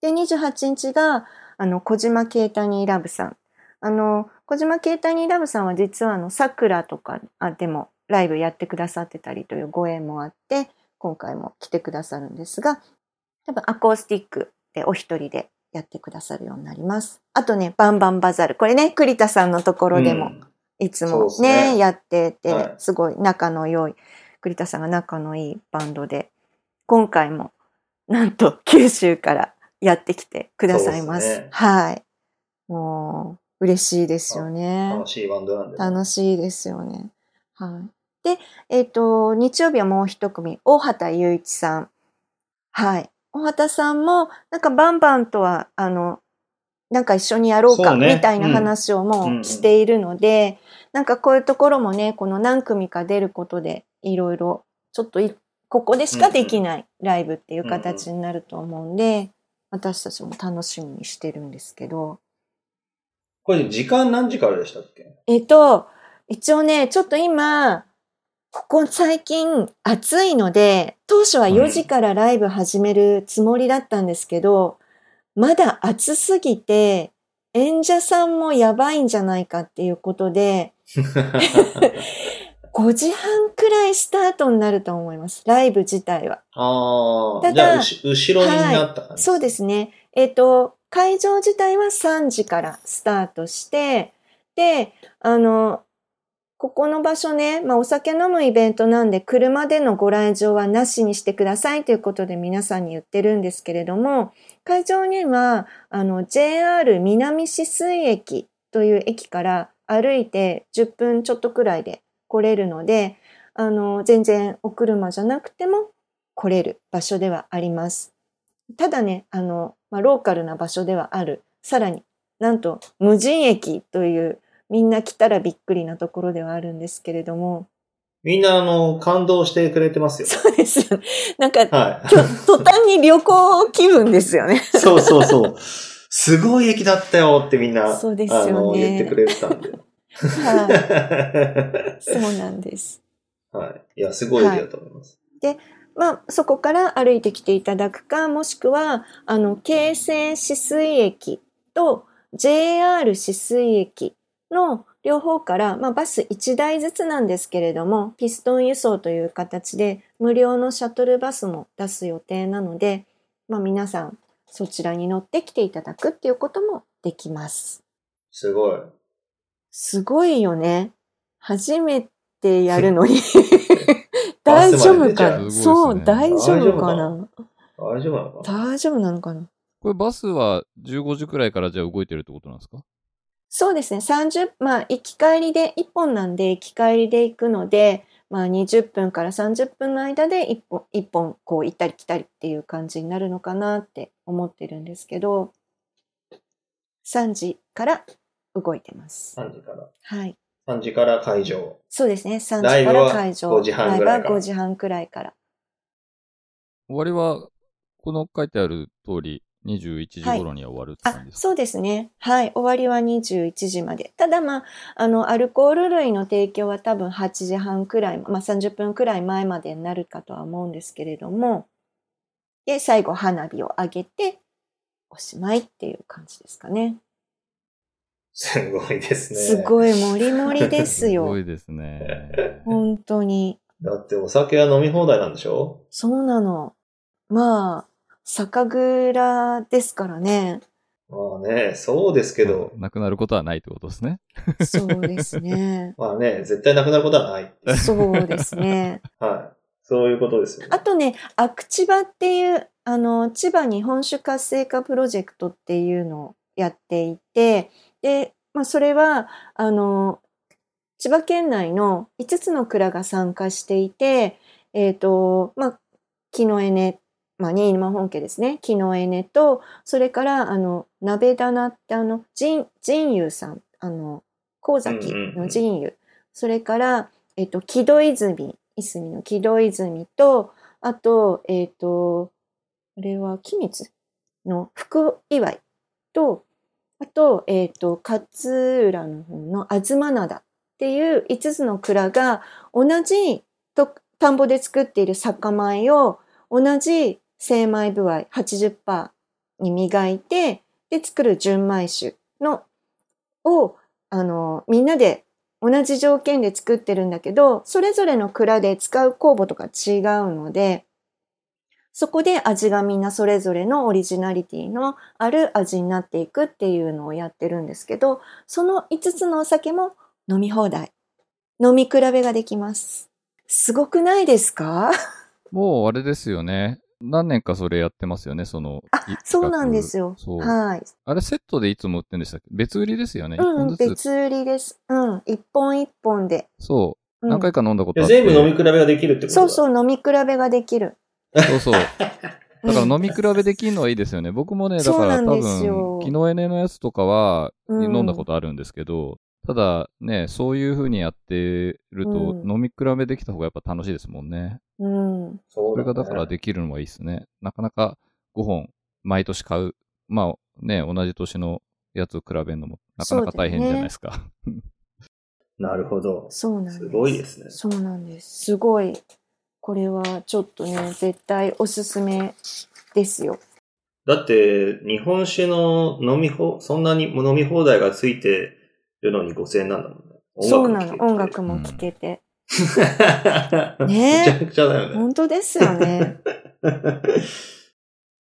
で、28日が、あの、小島ケータニーラブさん。あの、小島ケータニーラブさんは実はあの、桜とかでもライブやってくださってたりというご縁もあって、今回も来てくださるんですが、多分アコースティックでお一人でやってくださるようになります。あとね、バンバンバザル。これね、栗田さんのところでも、いつもね、ねやってて、すごい仲の良い、栗田さんが仲のいいバンドで、今回も、なんと九州からやってきてくださいます。すね、はい。もう、嬉しいですよね。
楽しいバンドなんで、
ね、楽しいですよね。はい。で、えっ、ー、と、日曜日はもう一組、大畑雄一さん。はい。大畑さんも、なんかバンバンとは、あの、なんか一緒にやろうか、みたいな話を
うん
も
うん
うしているので、なんかこういうところもね、この何組か出ることで、いろいろ、ちょっといここでしかできないライブっていう形になると思うんで、私たちも楽しみにしてるんですけど、
これ時間何時からでしたっけ？
えっと、一応ね、ちょっと今、ここ最近暑いので、当初は4時からライブ始めるつもりだったんですけど、まだ暑すぎて、演者さんもやばいんじゃないかっていうことで、5時半くらいスタートになると思います。ライブ自体は。
ああ、
ただ
後ろになった感じ、
そうですね。えっ、と、会場自体は3時からスタートして、で、あの、ここの場所ね、まあお酒飲むイベントなんで車でのご来場はなしにしてくださいということで皆さんに言ってるんですけれども、会場にはあの JR 南止水駅という駅から歩いて10分ちょっとくらいで来れるので、あの全然お車じゃなくても来れる場所ではあります。ただね、あの、まあ、ローカルな場所ではある。さらになんと無人駅というみんな来たらびっくりなところではあるんですけれども。
みんな、あの、感動してくれてますよ。
そうですよね。なんか、
はい。
途端に旅行気分ですよね。
そうそうそう。すごい駅だったよってみんな、
そうですよね
あの、言ってくれてたんで。
はい。そうなんです。
はい。いや、すごい駅だと思います。
まあ、そこから歩いてきていただくか、もしくは、あの、京成止水駅と JR 止水駅の両方から、まあ、バス1台ずつなんですけれども、ピストン輸送という形で無料のシャトルバスも出す予定なので、まあ、皆さんそちらに乗ってきていただくっていうこともできます。
すごい。
すごいよね。初めてやるのに。大丈夫かな、
バスまで出ちゃう
そう、大丈夫か
大
な？
大丈夫なのかな？
大丈夫なのかな？
これバスは15時くらいからじゃあ動いてるってことなんですか？
そうですね。30、まあ、行き帰りで、1本なんで、行き帰りで行くので、まあ、20分から30分の間で1本、一本、こう、行ったり来たりっていう感じになるのかなって思ってるんですけど、3時から動いてます。
?3 時から。
はい。
3時から会場。
そうですね。3時から会場。
5時半ぐらいから
ライブは5時半くらいから。
終わりは、この書いてある通り、21時頃には終わるって
あ
感じ、ですか、
そうですね。はい。終わりは21時まで。ただまあ、あの、アルコール類の提供は多分8時半くらい、まあ30分くらい前までになるかとは思うんですけれども、で、最後花火を上げて、おしまいっていう感じですかね。
すごいですね。
すごいもりもりです
すご
よ。
いですね。
本当に。
だってお酒は飲み放題なんでしょ？
そうなの。まあ、酒蔵ですからね。
まあね、そうですけど、
なくなることはないってことですね。
そうですね。
まあね、絶対なくなることはない。
そうですね。
はい。そういうことですよね。
あとね、アクチバっていう、あの、千葉日本酒活性化プロジェクトっていうのをやっていて、で、まあ、それは、あの、千葉県内の5つの蔵が参加していて、えっ、と、まあ、木のエネ、まあ、新沼本家ですね。木のエネと、それから、あの、鍋棚ってあの、神、神湯さん、あの、神崎の神湯。それから、えっ、と、木戸泉、いすみの木戸泉と、あと、えっ、と、あれは、木光の福祝いと、あと、えっ、と、勝浦の方の東灘っていう5つの蔵が同じと田んぼで作っている酒米を同じ精米部合80%に磨いて、で作る純米酒のを、あの、みんなで同じ条件で作ってるんだけど、それぞれの蔵で使う酵母とか違うので、そこで味がみんなそれぞれのオリジナリティのある味になっていくっていうのをやってるんですけど、その5つのお酒も飲み放題。飲み比べができます。すごくないですか？
もうあれですよね。何年かそれやってますよね、その。
あ
い、
そうなんですよ。はい。
あれセットでいつも売ってるんでしたっけ？別売りですよね。一
うん、
本ずつ。
別売りです。うん、一本一本で。
そう。
うん
何回か飲んだこと
いや
あって。
全部飲み比べができるってこと？だ
そうそう、飲み比べができる。
そうそう。だから飲み比べできるのはいいですよね。僕もね、だから多
そうなんですよ
分、昨日 NA のやつとかは
うん
飲んだことあるんですけど、ただね、そういう風にやってると、
うん
飲み比べできた方がやっぱ楽しいですもんね。
うん。
それがだからできるのはいいですね。なかなか5本毎年買う。まあね、同じ年のやつを比べるのもなかなか大変じゃないですか。
なるほど。
そうなんです。
すごいですね。
そうなんです。すごい。これはちょっとね、絶対おすすめですよ。
だって、日本酒の飲み放、そんなに飲み放題がついてるのに5000円なんだもんね。
そうなの。音楽
も
も聴けて。ね
めちゃくちゃだよね。
本当ですよね。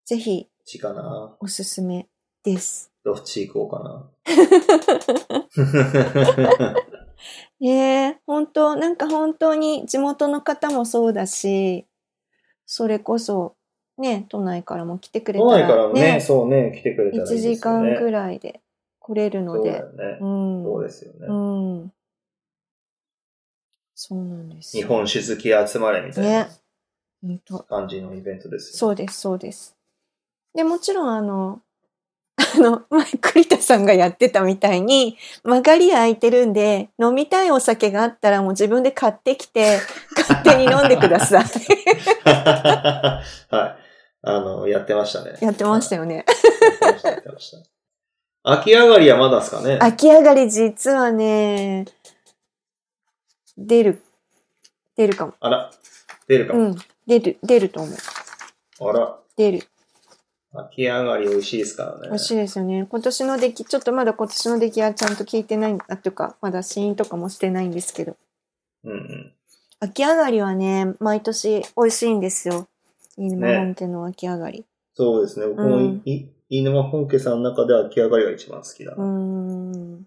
ぜひ、
ちかな。
おすすめです。
どっち行こうかな。
ねえ、本当なんか本当に地元の方もそうだし、それこそ、ね、都内からも来てくれた
都内から
ら、
もね、そうね、来てくれたらいい
1
ですよね。
時間ぐらいで来れるの
そうだ
で、
よね
う。ん。
そうですよね。
うん。そうなんですよ。
日本酒好き集まれみたいな
ね本当
感じのイベントですよ
そうです、そうです。で、もちろん、あの、あの、前、栗田さんがやってたみたいに、曲がり空いてるんで、飲みたいお酒があったらもう自分で買ってきて、勝手に飲んでください。
はい。あの、やってましたね。
やってました
よ。
よね。
やってました、やってました。秋上がりはまだですかね
秋上がり実はね、出る、出るかも。
あら、出るかも。
うん、出る、出ると思う。
あら、
出る。
秋上がり美味しいですからね。
美味しいですよね。今年の出来、ちょっとまだ今年の出来はちゃんと聞いてない、あ、というか、まだ試飲とかもしてないんですけど。
うんうん。
秋上がりはね、毎年美味しいんですよ。飯沼本家の秋上がり。
そうですね。僕も
うん
い、い飯沼本家さんの中では秋上がりが一番好きだな。
ん。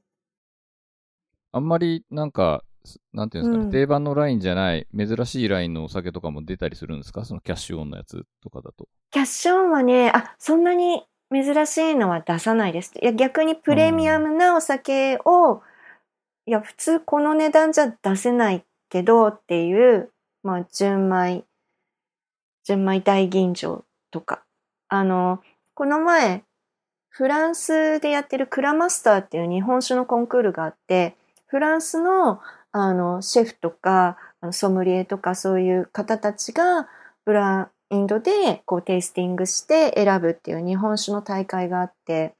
あんまりなんか、すなんていうんですかね、
うん
定番のラインじゃない、珍しいラインのお酒とかも出たりするんですか？そのキャッシュオンのやつとかだと。
キャッシュオンはね、あ、そんなに珍しいのは出さないです。いや、逆にプレミアムなお酒を、いや、普通この値段じゃ出せないけどっていう、まあ、純米、純米大吟醸とか。あの、この前、フランスでやってるクラマスターっていう日本酒のコンクールがあって、フランスのあのシェフとかソムリエとかそういう方たちがブラインドでこうテイスティングして選ぶっていう日本酒の大会があって、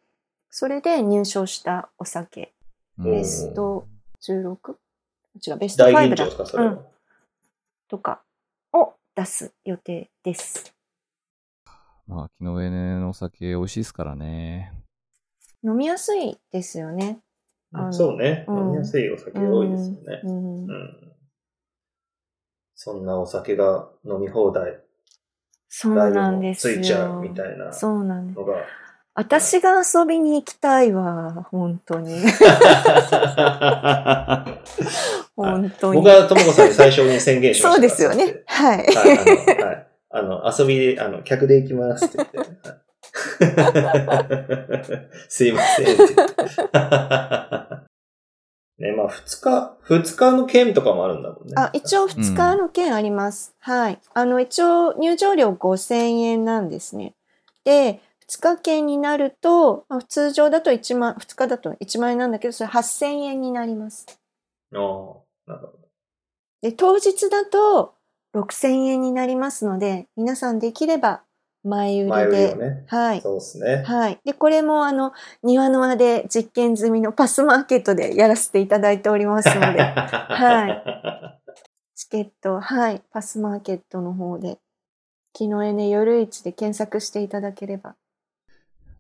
それで入賞したお酒、
うん
ベスト 16? 違う、ベスト5だ。うんとかを出す予定です。
まあ、昨日 NA のお酒美味しいですからね。
飲みやすいですよね。
そうね。
うん
飲みやすいお酒多いですよね。
うん
うん。そんなお酒が飲み放題、
そう
ライブも
なんですよ。
ついちゃうみたいな
そうなんです。
のが。
私が遊びに行きたいわ、本当に。本当に。
僕はともこさんに最初に宣言しました
そうですよね。。はい。
はい、あの、遊びで、あの、客で行きますって言って。は い すいませんって。ね、まあ、二日、二日の券とかもあるんだもんね。
あ、一応2日の券あります。はい。あの、一応入場料5000円なんですね。で、2日券になると、まあ通常だと1万、2日だと1万円なんだけど、それ8000円になります。
ああ、なるほど。
で、当日だと6000円になりますので、皆さんできれば前売
前
りで。
ね。
はい。
そうですね。
はい。で、これもあの、庭の輪で実験済みのパスマーケットでやらせていただいておりますので、
は
チケット、はい、パスマーケットの方で、昨日ね、夜市で検索していただければ。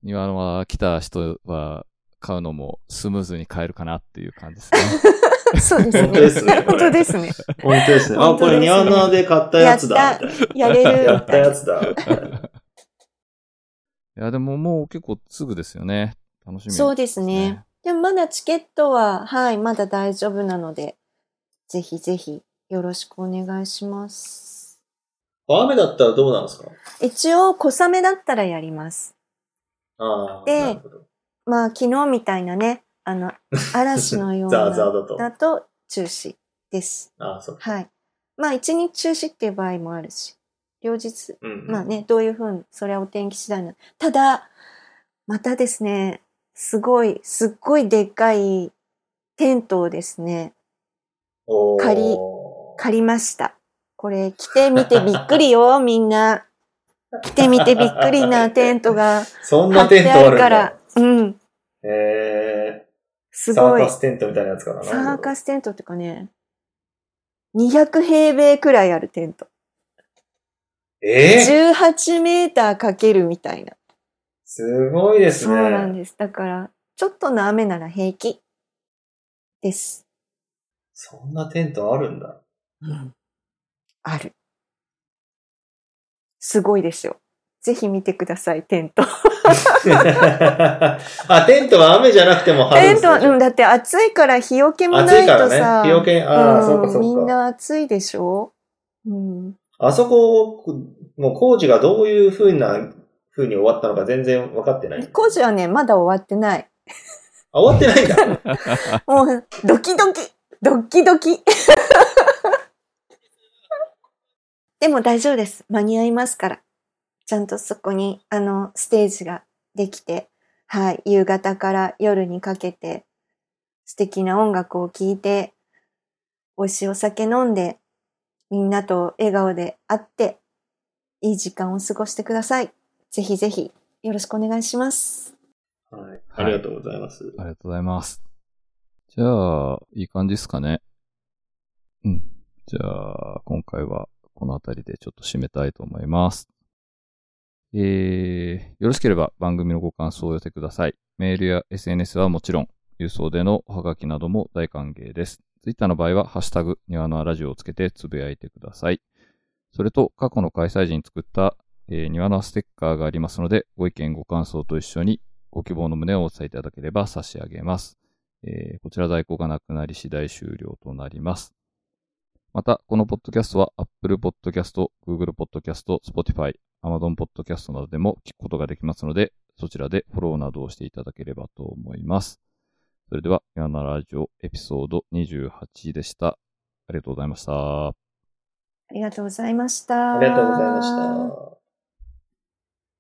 庭のは来た人は買うのもスムーズに買えるかなっていう感じですね。
そうですね。
本当ですね
本当ですね。
本当ですね。あ、これニワナで買ったやつだ。
やれる
なやったや
み
つだ。い
や、でももう結構すぐですよね。楽しみ、
そうですね。。でもまだチケットは、はい、まだ大丈夫なので、ぜひぜひよろしくお願いします。
雨だったらどうなんですか？
一応、小雨だったらやります。
ああ。
で
なるほど
まあ、昨日みたいなね、あの、嵐のよう
ザ
な、
だと。
中止です。
ああ、そう。
はい。まあ、一日中止っていう場合もあるし。両日、
うん。
まあね、どういうふうに、それはお天気次第な。ただ、またですね、すごい、すっごいでっかいテントをですね、借り借りました。これ着てみてびっくりよ、みんな。着てみてびっくりなテントが
そんなテントある
から。。うん。
え
す
ー、サー
ごい
カ。ステントみたいなやつかな。
サーカステントっていうかね、200平米くらいあるテント。
えー、
18メーターかけるみたいな。
すごいです
そう
ね。
なんです。だから、ちょっとの雨なら平気です。
そんなテントあるんだ。
ある。すごいですよ。ぜひ見てください、テント。
あ、テントは雨じゃなくても張るんです
テントうん、だって暑いから日よけも
暑
ないい
からね。
とさ、
日よけ、ああ、
うん
そうかそうか。
みんな暑いでしょ？うん。
あそこ、もう工事がどういう風な、風に終わったのか全然分かってない。
工事はね、まだ終わってない。
あ、終わってないんだ。
もう、ドキドキ、ドキドキ。でも大丈夫です。間に合いますから。ちゃんとそこに、あの、ステージができて、はい、夕方から夜にかけて、素敵な音楽を聴いて、美味しいお酒飲んで、みんなと笑顔で会って、いい時間を過ごしてください。ぜひぜひ、よろしくお願いします。
はい。ありがとうございます。
ありがとうございます。じゃあ、いい感じですかね。うん。じゃあ、今回はこの辺りでちょっと締めたいと思います。えー、よろしければ番組のご感想を寄せください。メールや SNS はもちろん、郵送でのおはがきなども大歓迎です。Twitter の場合は、ハッシュタグ、庭のラジオをつけてつぶやいてください。それと、過去の開催時に作った、えー、庭のステッカーがありますので、ご意見ご感想と一緒にご希望の旨をお伝えいただければ差し上げます。えーこちら在庫がなくなり次第終了となります。また、このポッドキャストは Apple Podcast、Google Podcast、Spotify、Amazon Podcast などでも聞くことができますので、そちらでフォローなどをしていただければと思います。それでは、ヤナラジオエピソード28でした。ありがとうございました。
ありがとうございました。
ありがとうございました。